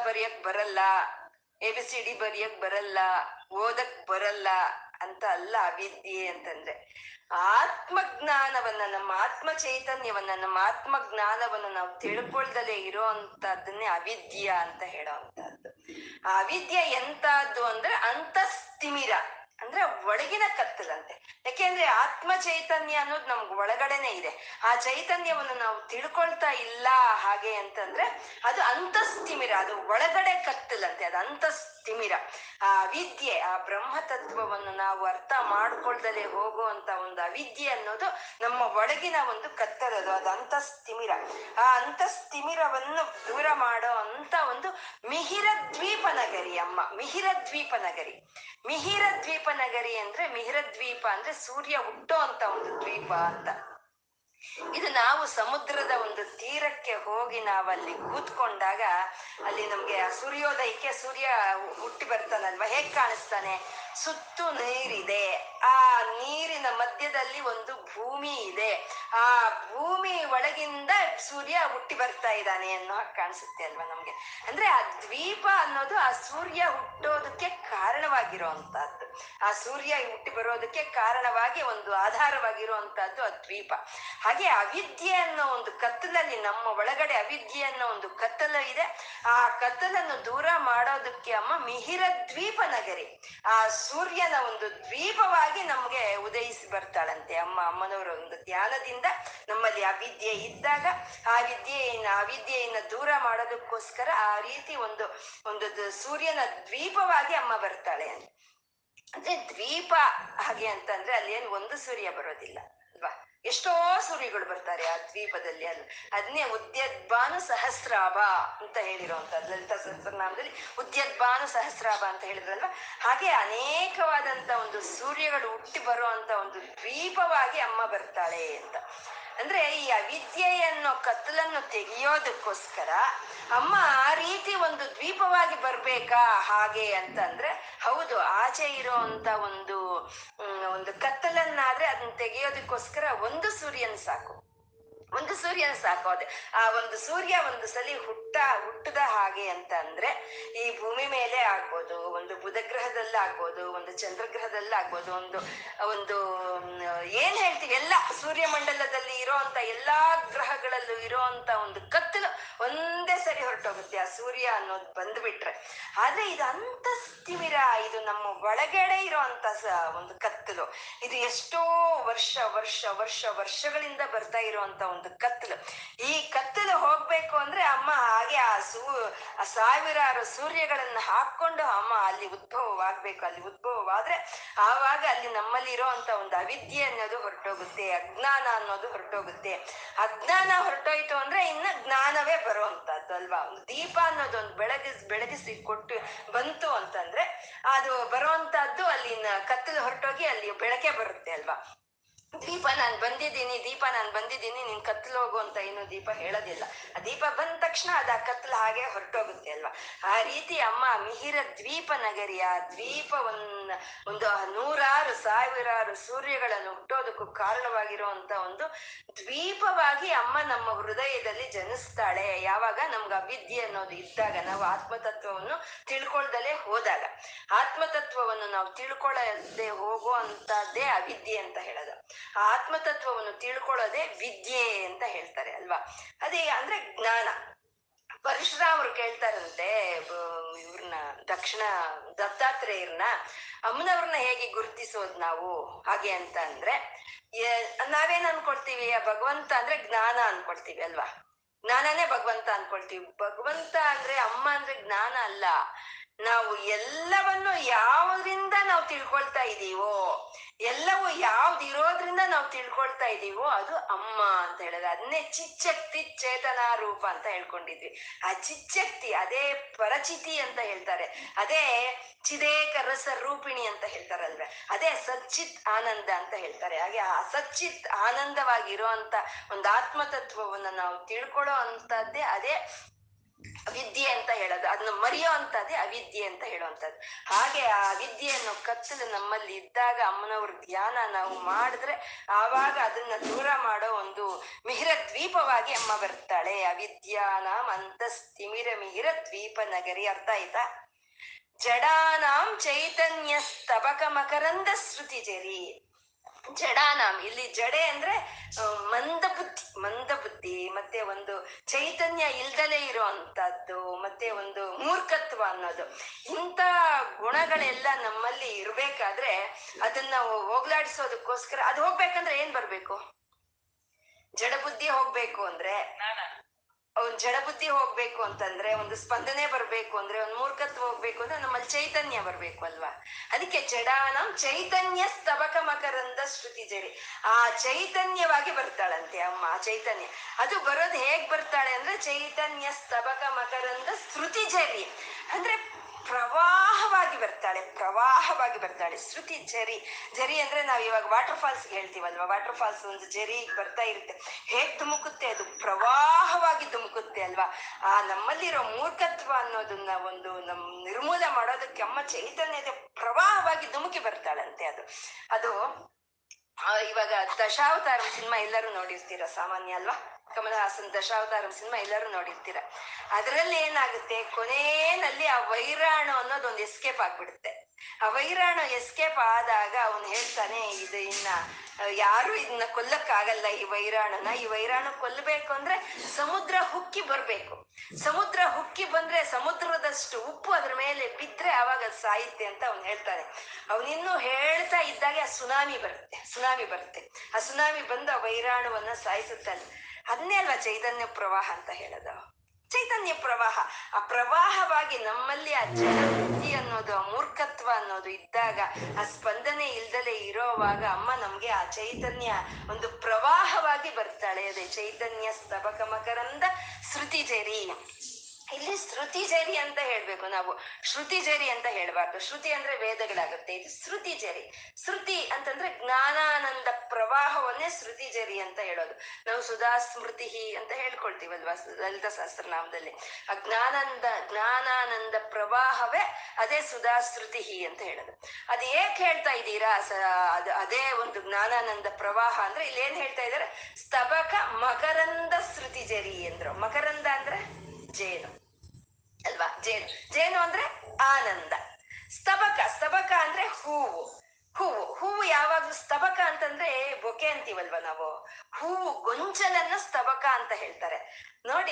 ಬರೆಯಕ್ ಬರಲ್ಲ ಎ ಬಿ ಸಿ ಡಿ ಬರೆಯಕ್ ಬರಲ್ಲ, ಓದಕ್ ಬರಲ್ಲ ಅಂತ ಅಲ್ಲ ಅವಿದ್ಯೆ ಅಂತಂದ್ರೆ, ಆತ್ಮಜ್ಞಾನವನ್ನ, ನಮ್ಮ ಆತ್ಮ ಚೈತನ್ಯವನ್ನ, ನಮ್ಮ ಆತ್ಮ ಜ್ಞಾನವನ್ನ ನಾವು ತಿಳ್ಕೊಳ್ದಲೇ ಇರೋ ಅಂತದನ್ನೇ ಅವಿದ್ಯ ಅಂತ ಹೇಳೋ ಅಂತದ್ದು ಆ ಅವಿದ್ಯೆ ಎಂತದ್ದು ಅಂದ್ರೆ ಅಂತಸ್ತಿಮಿರ ಅಂದ್ರೆ ಒಳಗಿನ ಕತ್ತಲಂತೆ. ಯಾಕೆಂದ್ರೆ ಆತ್ಮ ಚೈತನ್ಯ ಅನ್ನೋದು ನಮ್ಗೆ ಒಳಗಡೆನೆ ಇದೆ. ಆ ಚೈತನ್ಯವನ್ನು ನಾವು ತಿಳ್ಕೊಳ್ತಾ ಇಲ್ಲ ಹಾಗೆ ಅಂತಂದ್ರೆ ಅದು ಅಂತಸ್ತಿಮಿರ ಅದು ಒಳಗಡೆ ಕತ್ತಲಂತೆ, ಅದು ಅಂತಸ್ತಿಮಿರ ಆ ವಿದ್ಯೆ, ಆ ಬ್ರಹ್ಮ ತತ್ವವನ್ನು ನಾವು ಅರ್ಥ ಮಾಡ್ಕೊಳ್ದಲೆ ಹೋಗುವಂತ ಒಂದು ಅವಿದ್ಯೆ ಅನ್ನೋದು ನಮ್ಮ ಒಳಗಿನ ಒಂದು ಕತ್ತಲದು ಅದು ಅಂತಸ್ತಿಮಿರ ಆ ಅಂತಸ್ತಿಮಿರವನ್ನು ದೂರ ಮಾಡೋ ಅಂತ ಒಂದು ಮಿಹಿರ ದ್ವೀಪ ನಗರಿ ಅಮ್ಮ ಮಿಹಿರ ದ್ವೀಪ ನಗರಿ ಮಿಹಿರ ದ್ವೀಪ ನಗರಿ ಅಂದ್ರೆ ಮಿಹಿರ ದ್ವೀಪ ಅಂದ್ರೆ ಸೂರ್ಯ ಹುಟ್ಟೋ ಅಂತ ಒಂದು ದ್ವೀಪ ಅಂತ. ಇದು ನಾವು ಸಮುದ್ರದ ಒಂದು ತೀರಕ್ಕೆ ಹೋಗಿ ನಾವಲ್ಲಿ ಕೂತ್ಕೊಂಡಾಗ ಅಲ್ಲಿ ನಮ್ಗೆ ಆ ಸೂರ್ಯೋದಯಕ್ಕೆ ಸೂರ್ಯ ಹುಟ್ಟಿ ಬರ್ತಾನಲ್ವ? ಹೇಗ್ ಕಾಣಿಸ್ತಾನೆ? ಸುತ್ತು ನೀರಿದೆ. ಆ ನೀರಿನ ಮಧ್ಯದಲ್ಲಿ ಒಂದು ಭೂಮಿ ಇದೆ. ಆ ಭೂಮಿ ಒಳಗಿಂದ ಸೂರ್ಯ ಹುಟ್ಟಿ ಬರ್ತಾ ಇದ್ದಾನೆ ಅನ್ನೋ ಹಾಗೆ ಕಾಣಿಸುತ್ತೆ ಅಲ್ವಾ ನಮ್ಗೆ? ಅಂದ್ರೆ ಆ ದ್ವೀಪ ಅನ್ನೋದು ಆ ಸೂರ್ಯ ಹುಟ್ಟೋದಕ್ಕೆ ಕಾರಣವಾಗಿರುವಂತಹದ್ದು. ಆ ಸೂರ್ಯ ಹುಟ್ಟಿ ಬರೋದಕ್ಕೆ ಕಾರಣವಾಗಿ ಒಂದು ಆಧಾರವಾಗಿರುವಂತಹದ್ದು ಆ ದ್ವೀಪ. ಹಾಗೆ ಅವಿದ್ಯೆ ಅನ್ನೋ ಒಂದು ಕತ್ತಲಲ್ಲಿ, ನಮ್ಮ ಒಳಗಡೆ ಅವಿದ್ಯೆ ಅನ್ನೋ ಒಂದು ಕತ್ತಲು ಇದೆ. ಆ ಕತ್ತಲನ್ನು ದೂರ ಮಾಡೋದಕ್ಕೆ ಅಮ್ಮ ಮಿಹಿರ ದ್ವೀಪ ನಗರಿ ಆ ಸೂರ್ಯನ ಒಂದು ದ್ವೀಪವಾಗಿ ನಮ್ಗೆ ಉದಯಿಸಿ ಬರ್ತಾಳಂತೆ ಅಮ್ಮ ಅಮ್ಮನವರ ಒಂದು ಧ್ಯಾನದಿಂದ. ನಮ್ಮಲ್ಲಿ ಅವಿದ್ಯೆ ಇದ್ದಾಗ, ಆ ವಿದ್ಯೆಯನ್ನ, ಅವಿದ್ಯೆಯನ್ನ ದೂರ ಮಾಡೋದಕ್ಕೋಸ್ಕರ ಆ ರೀತಿ ಒಂದು ಒಂದು ಸೂರ್ಯನ ದ್ವೀಪವಾಗಿ ಅಮ್ಮ ಬರ್ತಾಳೆ. ಅಂದ್ರೆ ದ್ವೀಪ ಹಾಗೆ ಅಂತಂದ್ರೆ ಅಲ್ಲಿ ಏನು ಒಂದು ಸೂರ್ಯ ಬರೋದಿಲ್ಲ. ಎಷ್ಟೋ ಸೂರ್ಯಗಳು ಬರ್ತಾರೆ ಆ ದ್ವೀಪದಲ್ಲಿ ಅಲ್ಲಿ ಅದನ್ನೇ ಉದ್ಯದ್ಭಾನು ಸಹಸ್ರಾಭ ಅಂತ ಹೇಳಿರುವಂತದ್ದು ಲಲಿತಾ ಸಹಸ್ರನಾಮದಲ್ಲಿ ಉದ್ಯದ್ಭಾನು ಸಹಸ್ರಾಭ ಅಂತ ಹೇಳಿದ್ರಲ್ವ? ಹಾಗೆ ಅನೇಕವಾದಂತ ಒಂದು ಸೂರ್ಯಗಳು ಹುಟ್ಟಿ ಬರುವಂತ ಒಂದು ದ್ವೀಪವಾಗಿ ಅಮ್ಮ ಬರ್ತಾಳೆ ಅಂತ. ಅಂದ್ರೆ ಈ ಅವಿದ್ಯೆಯನ್ನು, ಕತ್ತಲನ್ನು ತೆಗೆಯೋದಕ್ಕೋಸ್ಕರ ಅಮ್ಮ ಆ ರೀತಿ ಒಂದು ದ್ವೀಪವಾಗಿ ಬರ್ಬೇಕಾ, ಹಾಗೆ ಅಂತಂದ್ರೆ ಹೌದು, ಆಚೆ ಇರೋಂತ ಒಂದು ಒಂದು ಕತ್ತಲನ್ನಾದ್ರೆ ಅದನ್ನ ತೆಗೆಯೋದಕ್ಕೋಸ್ಕರ ಒಂದು ಸೂರ್ಯನ್ ಸಾಕು. ಒಂದು ಸೂರ್ಯನ ಸಾಕು. ಅದೇ, ಆ ಒಂದು ಸೂರ್ಯ ಒಂದು ಸಲಿ ಹುಟ್ಟ, ಹುಟ್ಟದ ಹಾಗೆ ಅಂತ ಅಂದ್ರೆ ಈ ಭೂಮಿ ಮೇಲೆ ಆಗ್ಬೋದು, ಒಂದು ಬುಧ ಗ್ರಹದಲ್ಲಾಗ್ಬೋದು ಒಂದು ಚಂದ್ರಗ್ರಹದಲ್ಲಾಗ್ಬೋದು ಒಂದು ಒಂದು ಏನ್ ಹೇಳ್ತೀವಿ, ಎಲ್ಲ ಸೂರ್ಯಮಂಡಲದಲ್ಲಿ ಇರೋಂತ ಎಲ್ಲಾ ಗ್ರಹಗಳಲ್ಲೂ ಇರೋ ಅಂತ ಒಂದು ಕತ್ತಲು ಒಂದೇ ಸರಿ ಹೊರಟೋಗುತ್ತೆ ಆ ಸೂರ್ಯ ಅನ್ನೋದು ಬಂದ್ಬಿಟ್ರೆ. ಆದ್ರೆ ಇದು ಅಂತ ಸ್ಥಿಮಿರ ಇದು ನಮ್ಮ ಒಳಗಡೆ ಇರೋ ಅಂತ ಒಂದು ಕತ್ತಲು. ಇದು ಎಷ್ಟೋ ವರ್ಷ ವರ್ಷ ವರ್ಷ, ವರ್ಷಗಳಿಂದ ಬರ್ತಾ ಇರುವಂತ ಒಂದು ಕತ್ತಲು. ಈ ಕತ್ತಲು ಹೋಗ್ಬೇಕು ಅಂದ್ರೆ ಅಮ್ಮ ಹಾಗೆ ಆ ಸೂ ಸಾವಿರಾರು ಸೂರ್ಯಗಳನ್ನ ಹಾಕೊಂಡು ಅಮ್ಮ ಅಲ್ಲಿ ಉದ್ಭವವಾಗ್ಬೇಕು. ಅಲ್ಲಿ ಉದ್ಭವವಾದ್ರೆ ಆವಾಗ ಅಲ್ಲಿ ನಮ್ಮಲ್ಲಿ ಇರೋಂತ ಒಂದು ಅವಿದ್ಯೆ ಅನ್ನೋದು ಹೊರಟೋಗುತ್ತೆ, ಅಜ್ಞಾನ ಅನ್ನೋದು ಹೊರಟೋಗುತ್ತೆ. ಅಜ್ಞಾನ ಹೊರಟೋಯ್ತು ಅಂದ್ರೆ ಇನ್ನ ಜ್ಞಾನವೇ ಬರುವಂತದ್ದು ಅಲ್ವಾ? ಒಂದು ದೀಪ ಅನ್ನೋದು ಒಂದು ಬೆಳಗಿಸ್ ಬೆಳಗಿಸಿ ಕೊಟ್ಟು ಬಂತು ಅಂತಂದ್ರೆ ಅದು ಬರುವಂತಹದ್ದು ಅಲ್ಲಿನ ಕತ್ತಲು ಹೊರಟೋಗಿ ಅಲ್ಲಿ ಬೆಳಕೆ ಬರುತ್ತೆ ಅಲ್ವಾ? ದೀಪ ನಾನು ಬಂದಿದ್ದೀನಿ, ದೀಪ ನಾನು ಬಂದಿದ್ದೀನಿ, ನೀನು ಕತ್ತಲು ಹೋಗು ಅಂತ ಏನು ದೀಪ ಹೇಳೋದಿಲ್ಲ. ಆ ದೀಪ ಬಂದ ತಕ್ಷಣ ಅದು ಆ ಕತ್ತಲು ಹಾಗೆ ಹೊರಟೋಗುತ್ತೆ ಅಲ್ವಾ? ಆ ರೀತಿ ಅಮ್ಮ ಮಿಹಿರ ದ್ವೀಪ ನಗರಿ, ಆ ದ್ವೀಪವನ್ನ ಒಂದು ನೂರಾರು, ಸಾವಿರಾರು ಸೂರ್ಯಗಳನ್ನು ಹುಟ್ಟೋದಕ್ಕೂ ಕಾರಣವಾಗಿರುವಂತ ಒಂದು ದ್ವೀಪವಾಗಿ ಅಮ್ಮ ನಮ್ಮ ಹೃದಯದಲ್ಲಿ ಜನಿಸ್ತಾಳೆ. ಯಾವಾಗ? ನಮ್ಗೆ ಅವಿದ್ಯೆ ಅನ್ನೋದು ಇದ್ದಾಗ, ನಾವು ಆತ್ಮತತ್ವವನ್ನು ತಿಳ್ಕೊಳ್ದಲೇ ಹೋದಾಗ. ಆತ್ಮತತ್ವವನ್ನು ನಾವು ತಿಳ್ಕೊಳ್ಳದೆ ಹೋಗುವಂತದ್ದೇ ಅವಿದ್ಯೆ ಅಂತ ಹೇಳೋದು. ಆತ್ಮತತ್ವವನ್ನು ತಿಳ್ಕೊಳ್ಳೋದೇ ವಿದ್ಯೆ ಅಂತ ಹೇಳ್ತಾರೆ ಅಲ್ವಾ? ಅದೇ ಅಂದ್ರೆ ಜ್ಞಾನ. ಪರಶುರಾಮರು ಕೇಳ್ತಾರಂತೆ ಇವ್ರನ್ನ, ದಕ್ಷಿಣ ದತ್ತಾತ್ರೇಯರನ್ನ, ಅಮ್ಮನವ್ರನ್ನ ಹೇಗೆ ಗುರುತಿಸೋದು ನಾವು? ಹಾಗೆ ಅಂತ ಅಂದ್ರೆ ನಾವೇನ್ ಅನ್ಕೊಳ್ತೀವಿ? ಭಗವಂತ ಅಂದ್ರೆ ಜ್ಞಾನ ಅನ್ಕೊಳ್ತೀವಿ ಅಲ್ವಾ? ಜ್ಞಾನನೇ ಭಗವಂತ ಅನ್ಕೊಳ್ತೀವಿ. ಭಗವಂತ ಅಂದ್ರೆ ಅಮ್ಮ ಅಂದ್ರೆ ಜ್ಞಾನ ಅಲ್ಲ. ನಾವು ಎಲ್ಲವನ್ನು ಯಾವ್ದ್ರಿಂದ ನಾವು ತಿಳ್ಕೊಳ್ತಾ ಇದೀವೋ, ಎಲ್ಲವೂ ಯಾವ್ದು ಇರೋದ್ರಿಂದ ನಾವು ತಿಳ್ಕೊಳ್ತಾ ಇದೀವೋ ಅದು ಅಮ್ಮ ಅಂತ ಹೇಳೋದು ಅದನ್ನೇ ಚಿಚ್ಚಕ್ತಿ ಚೇತನಾ ರೂಪ ಅಂತ ಹೇಳ್ಕೊಂಡಿದ್ವಿ. ಆ ಚಿಚ್ಚಕ್ತಿ ಅದೇ ಪರಚಿತಿ ಅಂತ ಹೇಳ್ತಾರೆ, ಅದೇ ಚಿದೇಕ ರಸ ರೂಪಿಣಿ ಅಂತ ಹೇಳ್ತಾರಲ್ವ, ಅದೇ ಸಚ್ಚಿತ್ ಆನಂದ ಅಂತ ಹೇಳ್ತಾರೆ. ಹಾಗೆ ಆ ಸಚ್ಚಿತ್ ಆನಂದವಾಗಿರುವಂತ ಒಂದು ಆತ್ಮತತ್ವವನ್ನು ನಾವು ತಿಳ್ಕೊಳ್ಳೋ ಅಂತದ್ದೇ ಅದೇ ವಿದ್ಯೆ ಅಂತ ಹೇಳೋದು. ಅದನ್ನ ಮರೆಯೋ ಅಂತದ್ದೇ ಅವಿದ್ಯೆ ಅಂತ ಹೇಳುವಂಥದ್ದು. ಹಾಗೆ ಆ ವಿದ್ಯೆಯನ್ನು ಕತ್ತಲು ನಮ್ಮಲ್ಲಿ ಇದ್ದಾಗ ಅಮ್ಮನವ್ರ ಧ್ಯಾನ ನಾವು ಮಾಡಿದ್ರೆ ಆವಾಗ ಅದನ್ನ ದೂರ ಮಾಡೋ ಒಂದು ಮಿಹಿರ ದ್ವೀಪವಾಗಿ ಅಮ್ಮ ಬರ್ತಾಳೆ. ಅವಿದ್ಯಾನಾಂ ಅಂತಸ್ತಿಮಿರ ಮಿಹಿರ ದ್ವೀಪ ನಗರಿ. ಅರ್ಥ ಆಯ್ತಾ? ಜಡಾನಾಂ ಚೈತನ್ಯ ಸ್ತಬಕ ಮಕರಂದ ಶ್ರುತಿ ಜರಿ. ಜಡಾನಾಂ ಇಲ್ಲಿ ಜಡೆ ಅಂದ್ರೆ ಮಂದ ಬುದ್ಧಿ. ಮಂದ ಬುದ್ಧಿ, ಮತ್ತೆ ಒಂದು ಚೈತನ್ಯ ಇಲ್ದಲೇ ಇರುವಂತದ್ದು ಮತ್ತೆ ಒಂದು ಮೂರ್ಖತ್ವ ಅನ್ನೋದು. ಇಂಥ ಗುಣಗಳೆಲ್ಲ ನಮ್ಮಲ್ಲಿ ಇರ್ಬೇಕಾದ್ರೆ, ಅದನ್ನ ಹೋಗ್ಲಾಡಿಸೋದಕ್ಕೋಸ್ಕರ, ಅದು ಹೋಗ್ಬೇಕಂದ್ರೆ ಏನ್ ಬರ್ಬೇಕು? ಜಡ ಬುದ್ಧಿ ಹೋಗ್ಬೇಕು ಅಂದ್ರೆ ಒಂದ್ ಜಡ ಬುದ್ಧಿ ಹೋಗ್ಬೇಕು ಅಂತಂದ್ರೆ, ಒಂದು ಸ್ಪಂದನೆ ಬರ್ಬೇಕು ಅಂದ್ರೆ, ಒಂದ್ ಮೂರ್ಖತ್ವ ಹೋಗ್ಬೇಕು ಅಂದ್ರೆ, ನಮ್ಮಲ್ಲಿ ಚೈತನ್ಯ ಬರ್ಬೇಕು ಅಲ್ವಾ? ಅದಕ್ಕೆ ಜಡಾನಂ ಚೈತನ್ಯ ಸ್ತಬಕ ಮಕರಂದ ಶ್ರುತಿ ಜರಿ. ಆ ಚೈತನ್ಯವಾಗಿ ಬರ್ತಾಳಂತೆ ಅಮ್ಮ, ಆ ಚೈತನ್ಯ. ಅದು ಬರೋದು ಹೇಗ್ ಬರ್ತಾಳೆ ಅಂದ್ರೆ, ಚೈತನ್ಯ ಸ್ತಬಕ ಮಕರಂದ ಶ್ರುತಿ ಜರಿ. ಅಂದ್ರೆ ಪ್ರವಾಹವಾಗಿ ಬರ್ತಾಳೆ ಪ್ರವಾಹವಾಗಿ ಬರ್ತಾಳೆ. ಶ್ರುತಿ ಜರಿ ಜರಿ ಅಂದ್ರೆ ನಾವು ಇವಾಗ ವಾಟರ್ ಫಾಲ್ಸ್ ಹೇಳ್ತೀವಲ್ವಾ? ವಾಟರ್ ಫಾಲ್ಸ್ ಒಂದು ಜರಿ ಬರ್ತಾ ಇರುತ್ತೆ. ಹೇಗ್ ಧುಮುಕುತ್ತೆ ಅದು? ಪ್ರವಾಹವಾಗಿ ಧುಮುಕುತ್ತೆ ಅಲ್ವಾ? ಆ ನಮ್ಮಲ್ಲಿರೋ ಮೂರ್ಖತ್ವ ಅನ್ನೋದನ್ನ ಒಂದು ನಮ್ ನಿರ್ಮೂಲ ಮಾಡೋದಕ್ಕೆ ಅಮ್ಮ ಚೈತನ್ಯದ ಪ್ರವಾಹವಾಗಿ ಧುಮುಕಿ ಬರ್ತಾಳಂತೆ ಅದು. ಅದು ಇವಾಗ ದಶಾವತಾರ ಸಿನಿಮಾ ಎಲ್ಲರೂ ನೋಡಿರ್ತೀರ ಸಾಮಾನ್ಯ ಅಲ್ವಾ? ಕಮಲ ಹಾಸನ್ ದಶಾವತಾರಂ ಸಿನಿಮಾ ಎಲ್ಲರೂ ನೋಡಿರ್ತೀರ. ಅದರಲ್ಲಿ ಏನಾಗುತ್ತೆ? ಕೊನೆಯಲ್ಲಿ ಆ ವೈರಾಣು ಅನ್ನೋದು ಒಂದು ಎಸ್ಕೇಪ್ ಆಗ್ಬಿಡುತ್ತೆ. ಆ ವೈರಾಣು ಎಸ್ಕೇಪ್ ಆದಾಗ ಅವನು ಹೇಳ್ತಾನೆ, ಇದು ಇನ್ನ ಯಾರು ಇದನ್ನ ಕೊಲ್ಲಕ್ಕಾಗಲ್ಲ ಈ ವೈರಾಣುನ. ಈ ವೈರಾಣು ಕೊಲ್ಲಬೇಕು ಅಂದ್ರೆ ಸಮುದ್ರ ಹುಕ್ಕಿ ಬರ್ಬೇಕು. ಸಮುದ್ರ ಹುಕ್ಕಿ ಬಂದ್ರೆ ಸಮುದ್ರದಷ್ಟು ಉಪ್ಪು ಅದ್ರ ಮೇಲೆ ಬಿದ್ರೆ ಅವಾಗ ಸಾಯುತ್ತೆ ಅಂತ ಅವ್ನು ಹೇಳ್ತಾನೆ. ಅವನಿನ್ನೂ ಹೇಳ್ತಾ ಇದ್ದಾಗೆ ಆ ಸುನಾಮಿ ಬರುತ್ತೆ. ಸುನಾಮಿ ಬರುತ್ತೆ. ಆ ಸುನಾಮಿ ಬಂದು ಆ ವೈರಾಣುವನ್ನ ಸಾಯಿಸುತ್ತಲ್ಲ. ಅದನ್ನೇ ಅಲ್ವಾ ಚೈತನ್ಯ ಪ್ರವಾಹ ಅಂತ ಹೇಳೋದು? ಚೈತನ್ಯ ಪ್ರವಾಹ, ಆ ಪ್ರವಾಹವಾಗಿ ನಮ್ಮಲ್ಲಿ ಆ ಜನಬುದ್ಧಿ ಅನ್ನೋದು, ಆ ಮೂರ್ಖತ್ವ ಅನ್ನೋದು ಇದ್ದಾಗ, ಆ ಸ್ಪಂದನೆ ಇಲ್ದಲೆ ಇರೋವಾಗ ಅಮ್ಮ ನಮ್ಗೆ ಆ ಚೈತನ್ಯ ಒಂದು ಪ್ರವಾಹವಾಗಿ ಬರ್ತಾಳೆ. ಅದೇ ಚೈತನ್ಯ ಸ್ತಬಕ ಮಕರಂದ ಶ್ರುತಿ ಜರಿ. ಇಲ್ಲಿ ಶ್ರುತಿ ಜರಿ ಅಂತ ಹೇಳ್ಬೇಕು ನಾವು. ಶ್ರುತಿ ಜರಿ ಅಂತ ಹೇಳ್ಬಾರ್ದು. ಶ್ರುತಿ ಅಂದ್ರೆ ವೇದಗಳಾಗುತ್ತೆ. ಇದು ಶ್ರುತಿ ಜರಿ. ಶ್ರುತಿ ಅಂತಂದ್ರೆ ಜ್ಞಾನಾನಂದ ಪ್ರವಾಹವನ್ನೇ ಶ್ರುತಿ ಜರಿ ಅಂತ ಹೇಳೋದು. ನಾವು ಸುಧಾ ಸ್ಮೃತಿ ಅಂತ ಹೇಳ್ಕೊಳ್ತೀವಲ್ವಾ ಲಲಿತ ಸಹಸ್ರನಾಮದಲ್ಲಿ. ಆ ಜ್ಞಾನಂದ, ಜ್ಞಾನಾನಂದ ಪ್ರವಾಹವೇ ಅದೇ ಸುಧಾ ಶ್ರುತಿ ಅಂತ ಹೇಳೋದು. ಅದು ಏಕೆ ಹೇಳ್ತಾ ಇದ್ದೀರಾ? ಅದು ಅದೇ ಒಂದು ಜ್ಞಾನಾನಂದ ಪ್ರವಾಹ ಅಂದ್ರೆ ಇಲ್ಲಿ ಏನ್ ಹೇಳ್ತಾ ಇದ್ದಾರೆ? ಸ್ತಬಕ ಮಕರಂದ ಶ್ರುತಿ ಜರಿ ಅಂದ್ರು ಮಕರಂದ ಅಂದ್ರೆ ಜೇನು. ಅಲ್ವಾ? ಜೇನು ಜೇನು ಅಂದ್ರೆ ಆನಂದ. ಸ್ತಬಕ ಸ್ತಬಕ ಅಂದ್ರೆ ಹೂವು. ಹೂವು ಹೂವು ಯಾವಾಗ್ಲೂ ಸ್ತಬಕ ಅಂತಂದ್ರೆ ಬೊಕೆ ಅಂತೀವಲ್ವ ನಾವು? ಹೂವು ಗೊಂಚಲನ್ನ ಸ್ತಬಕ ಅಂತ ಹೇಳ್ತಾರೆ. ನೋಡಿ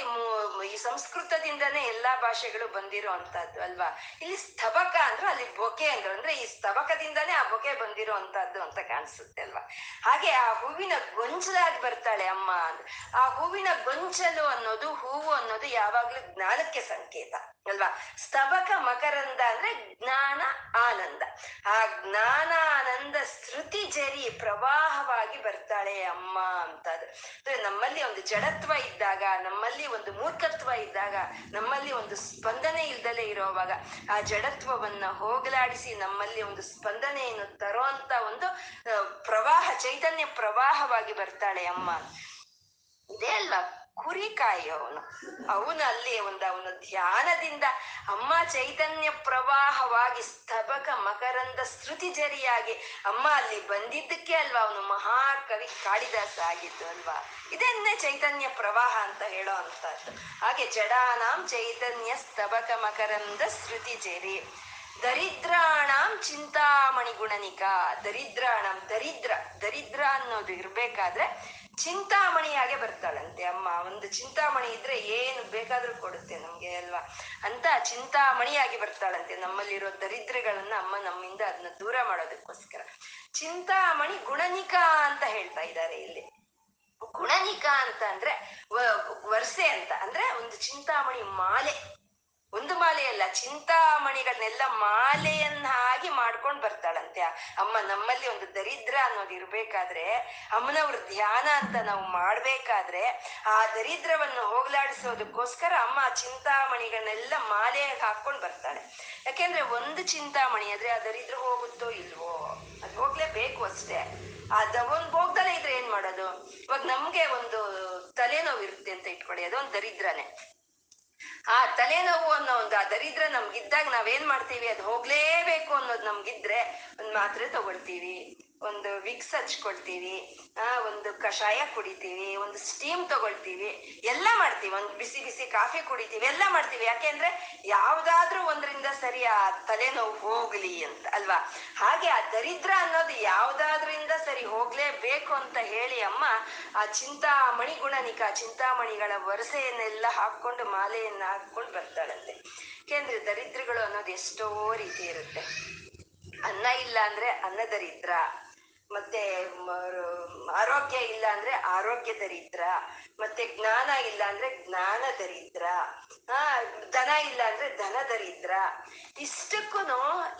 ಈ ಸಂಸ್ಕೃತದಿಂದನೇ ಎಲ್ಲಾ ಭಾಷೆಗಳು ಬಂದಿರೋ ಅಂತದ್ದು ಅಲ್ವಾ? ಇಲ್ಲಿ ಸ್ತಬಕ ಅಂದ್ರೆ ಅಲ್ಲಿ ಬೊಕೆ ಅಂದ್ರು. ಅಂದ್ರೆ ಈ ಸ್ತಬಕದಿಂದಾನೇ ಆ ಬೊಕೆ ಬಂದಿರೋ ಅಂತದ್ದು ಅಂತ ಕಾಣಿಸುತ್ತೆ ಅಲ್ವಾ? ಹಾಗೆ ಆ ಹೂವಿನ ಗೊಂಚಲಾಗಿ ಬರ್ತಾಳೆ ಅಮ್ಮ ಅಂದ್ರೆ. ಆ ಹೂವಿನ ಗೊಂಚಲು ಅನ್ನೋದು ಹೂವು ಅನ್ನೋದು ಯಾವಾಗ್ಲೂ ಜ್ಞಾನಕ್ಕೆ ಸಂಕೇತ, ಅಲ್ವಾ? ಸ್ತಬಕ ಮಕರಂದ ಅಂದ್ರೆ ಜ್ಞಾನ ಆನಂದ. ಆ ಜ್ಞಾನಾನಂದ ಶ್ರುತಿ ಜರಿ ಪ್ರವಾಹವಾಗಿ ಬರ್ತಾಳೆ ಅಮ್ಮ ಅಂತ ಅಂದ್ರೆ ನಮ್ಮಲ್ಲಿ ಒಂದು ಜಡತ್ವ ಇದ್ದಾಗ, ನಮ್ಮಲ್ಲಿ ಒಂದು ಮೂರ್ಖತ್ವ ಇದ್ದಾಗ, ನಮ್ಮಲ್ಲಿ ಒಂದು ಸ್ಪಂದನೆ ಇಲ್ದಲೆ ಇರೋವಾಗ ಆ ಜಡತ್ವವನ್ನ ಹೋಗಲಾಡಿಸಿ ನಮ್ಮಲ್ಲಿ ಒಂದು ಸ್ಪಂದನೆಯನ್ನು ತರುವಂತ ಒಂದು ಪ್ರವಾಹ, ಚೈತನ್ಯ ಪ್ರವಾಹವಾಗಿ ಬರ್ತಾಳೆ ಅಮ್ಮ. ಇದೇ ಅಲ್ವಾ ಕುರಿ ಕಾಯಿ ಅವನು ಅಲ್ಲಿ ಒಂದು ಅವನು ಧ್ಯಾನದಿಂದ ಅಮ್ಮ ಚೈತನ್ಯ ಪ್ರವಾಹವಾಗಿ ಸ್ತಬಕ ಮಕರಂದ ಶ್ರುತಿ ಜರಿಯಾಗಿ ಅಮ್ಮ ಅಲ್ಲಿ ಬಂದಿದ್ದಕ್ಕೆ ಅಲ್ವಾ ಅವನು ಮಹಾಕವಿ ಕಾಳಿದಾಸ ಆಗಿದ್ದು ಅಲ್ವಾ? ಇದನ್ನೇ ಚೈತನ್ಯ ಪ್ರವಾಹ ಅಂತ ಹೇಳೋ ಅಂತದ್ದು ಹಾಗೆ ಜಡಾನಾಂ ಚೈತನ್ಯ ಸ್ತಬಕ ಮಕರಂದ ಶ್ರುತಿ ಜರಿ. ದರಿದ್ರಾಣಾಂ ಚಿಂತಾಮಣಿ ಗುಣನಿಕ. ದರಿದ್ರಾಣಂ ದರಿದ್ರ ದರಿದ್ರ ಅನ್ನೋದು ಇರ್ಬೇಕಾದ್ರೆ ಚಿಂತಾಮಣಿಯಾಗೆ ಬರ್ತಾಳಂತೆ ಅಮ್ಮ. ಒಂದು ಚಿಂತಾಮಣಿ ಇದ್ರೆ ಏನು ಬೇಕಾದ್ರೂ ಕೊಡುತ್ತೆ ನಮ್ಗೆ ಅಲ್ವಾ? ಅಂತ ಚಿಂತಾಮಣಿಯಾಗಿ ಬರ್ತಾಳಂತೆ ನಮ್ಮಲ್ಲಿರೋ ದರಿದ್ರಗಳನ್ನ ಅಮ್ಮ ನಮ್ಮಿಂದ ಅದನ್ನ ದೂರ ಮಾಡೋದಕ್ಕೋಸ್ಕರ. ಚಿಂತಾಮಣಿ ಗುಣನಿಕ ಅಂತ ಹೇಳ್ತಾ ಇದ್ದಾರೆ ಇಲ್ಲಿ. ಗುಣನಿಕ ಅಂತ ಅಂದ್ರೆ ವರ್ಸೆ ಅಂತ. ಅಂದ್ರೆ ಒಂದು ಚಿಂತಾಮಣಿ ಮಾಲೆ. ಒಂದು ಮಾಲೆಯಲ್ಲ, ಚಿಂತಾಮಣಿಗಳನ್ನೆಲ್ಲ ಮಾಲೆಯನ್ನಾಗಿ ಮಾಡ್ಕೊಂಡು ಬರ್ತಾಳಂತೆ. ಅಮ್ಮ, ನಮ್ಮಲ್ಲಿ ಒಂದು ದರಿದ್ರ ಅನ್ನೋದು ಇರ್ಬೇಕಾದ್ರೆ, ಅಮ್ಮನವ್ರ ಧ್ಯಾನ ಅಂತ ನಾವು ಮಾಡ್ಬೇಕಾದ್ರೆ, ಆ ದರಿದ್ರವನ್ನು ಹೋಗ್ಲಾಡಿಸೋದಕ್ಕೋಸ್ಕರ ಅಮ್ಮ ಚಿಂತಾಮಣಿಗಳನ್ನೆಲ್ಲ ಮಾಲೆಯಾಗಿ ಹಾಕೊಂಡು ಬರ್ತಾಳೆ. ಯಾಕೆಂದ್ರೆ ಒಂದು ಚಿಂತಾಮಣಿ ಆದ್ರೆ ಆ ದರಿದ್ರ ಹೋಗುತ್ತೋ ಇಲ್ವೋ? ಅದು ಹೋಗ್ಲೇಬೇಕು ಅಷ್ಟೇ. ಆ ಒಂದ್ ಹೋಗ್ದಲೇ ಇದ್ರೆ ಏನ್ ಮಾಡೋದು? ಇವಾಗ ನಮ್ಗೆ ಒಂದು ತಲೆನೋವು ಇರುತ್ತೆ ಅಂತ ಇಟ್ಕೊಳ್ಳಿ, ಅದೊಂದು ದರಿದ್ರನೇ. ಆ ತಲೆನೋವು ಅನ್ನೋ ಒಂದು ಆ ದರಿದ್ರ ನಮ್ಗಿದ್ದಾಗ ನಾವೇನ್ ಮಾಡ್ತೀವಿ? ಅದು ಹೋಗ್ಲೇಬೇಕು ಅನ್ನೋದು ನಮ್ಗಿದ್ರೆ ಒಂದ್ ಮಾತ್ರೆ ತಗೊಳ್ತೀವಿ. ಒಂದು ವಿಕ್ಸ್ ಹಚ್ಕೊಳ್ತೀವಿ ಒಂದು ಕಷಾಯ ಕುಡಿತೀವಿ, ಒಂದು ಸ್ಟೀಮ್ ತಗೊಳ್ತೀವಿ, ಎಲ್ಲ ಮಾಡ್ತೀವಿ. ಒಂದು ಬಿಸಿ ಬಿಸಿ ಕಾಫಿ ಕುಡಿತೀವಿ, ಎಲ್ಲ ಮಾಡ್ತೀವಿ. ಯಾಕೆಂದ್ರೆ ಯಾವ್ದಾದ್ರೂ ಒಂದ್ರಿಂದ ಸರಿ ಆ ತಲೆನೋವು ಹೋಗ್ಲಿ ಅಂತ, ಅಲ್ವಾ? ಹಾಗೆ ಆ ದರಿದ್ರ ಅನ್ನೋದು ಯಾವ್ದಾದ್ರಿಂದ ಸರಿ ಹೋಗ್ಲೇಬೇಕು ಅಂತ ಹೇಳಿ ಅಮ್ಮ, ಆ ಚಿಂತಾಮಣಿ ಗುಣನಿಕ, ಚಿಂತಾಮಣಿಗಳ ವರಸೆಯನ್ನೆಲ್ಲ ಹಾಕೊಂಡು ಮಾಲೆಯನ್ನ ಹಾಕೊಂಡು ಬರ್ತಾಳಂತೆ. ಯಾಕೆಂದ್ರೆ ದರಿದ್ರಗಳು ಅನ್ನೋದು ಎಷ್ಟೋ ರೀತಿ ಇರುತ್ತೆ. ಅನ್ನ ಇಲ್ಲ ಅಂದ್ರೆ ಅನ್ನ ದರಿದ್ರ ಮತ್ತೆ ಆರೋಗ್ಯ ಇಲ್ಲ ಅಂದ್ರೆ ಆರೋಗ್ಯ ದರಿದ್ರ, ಮತ್ತೆ ಜ್ಞಾನ ಇಲ್ಲ ಅಂದ್ರೆ ಜ್ಞಾನ ದರಿದ್ರ ಆ ಧನ ಇಲ್ಲ ಅಂದ್ರೆ ಧನ ದರಿದ್ರ ಇಷ್ಟಕ್ಕೂ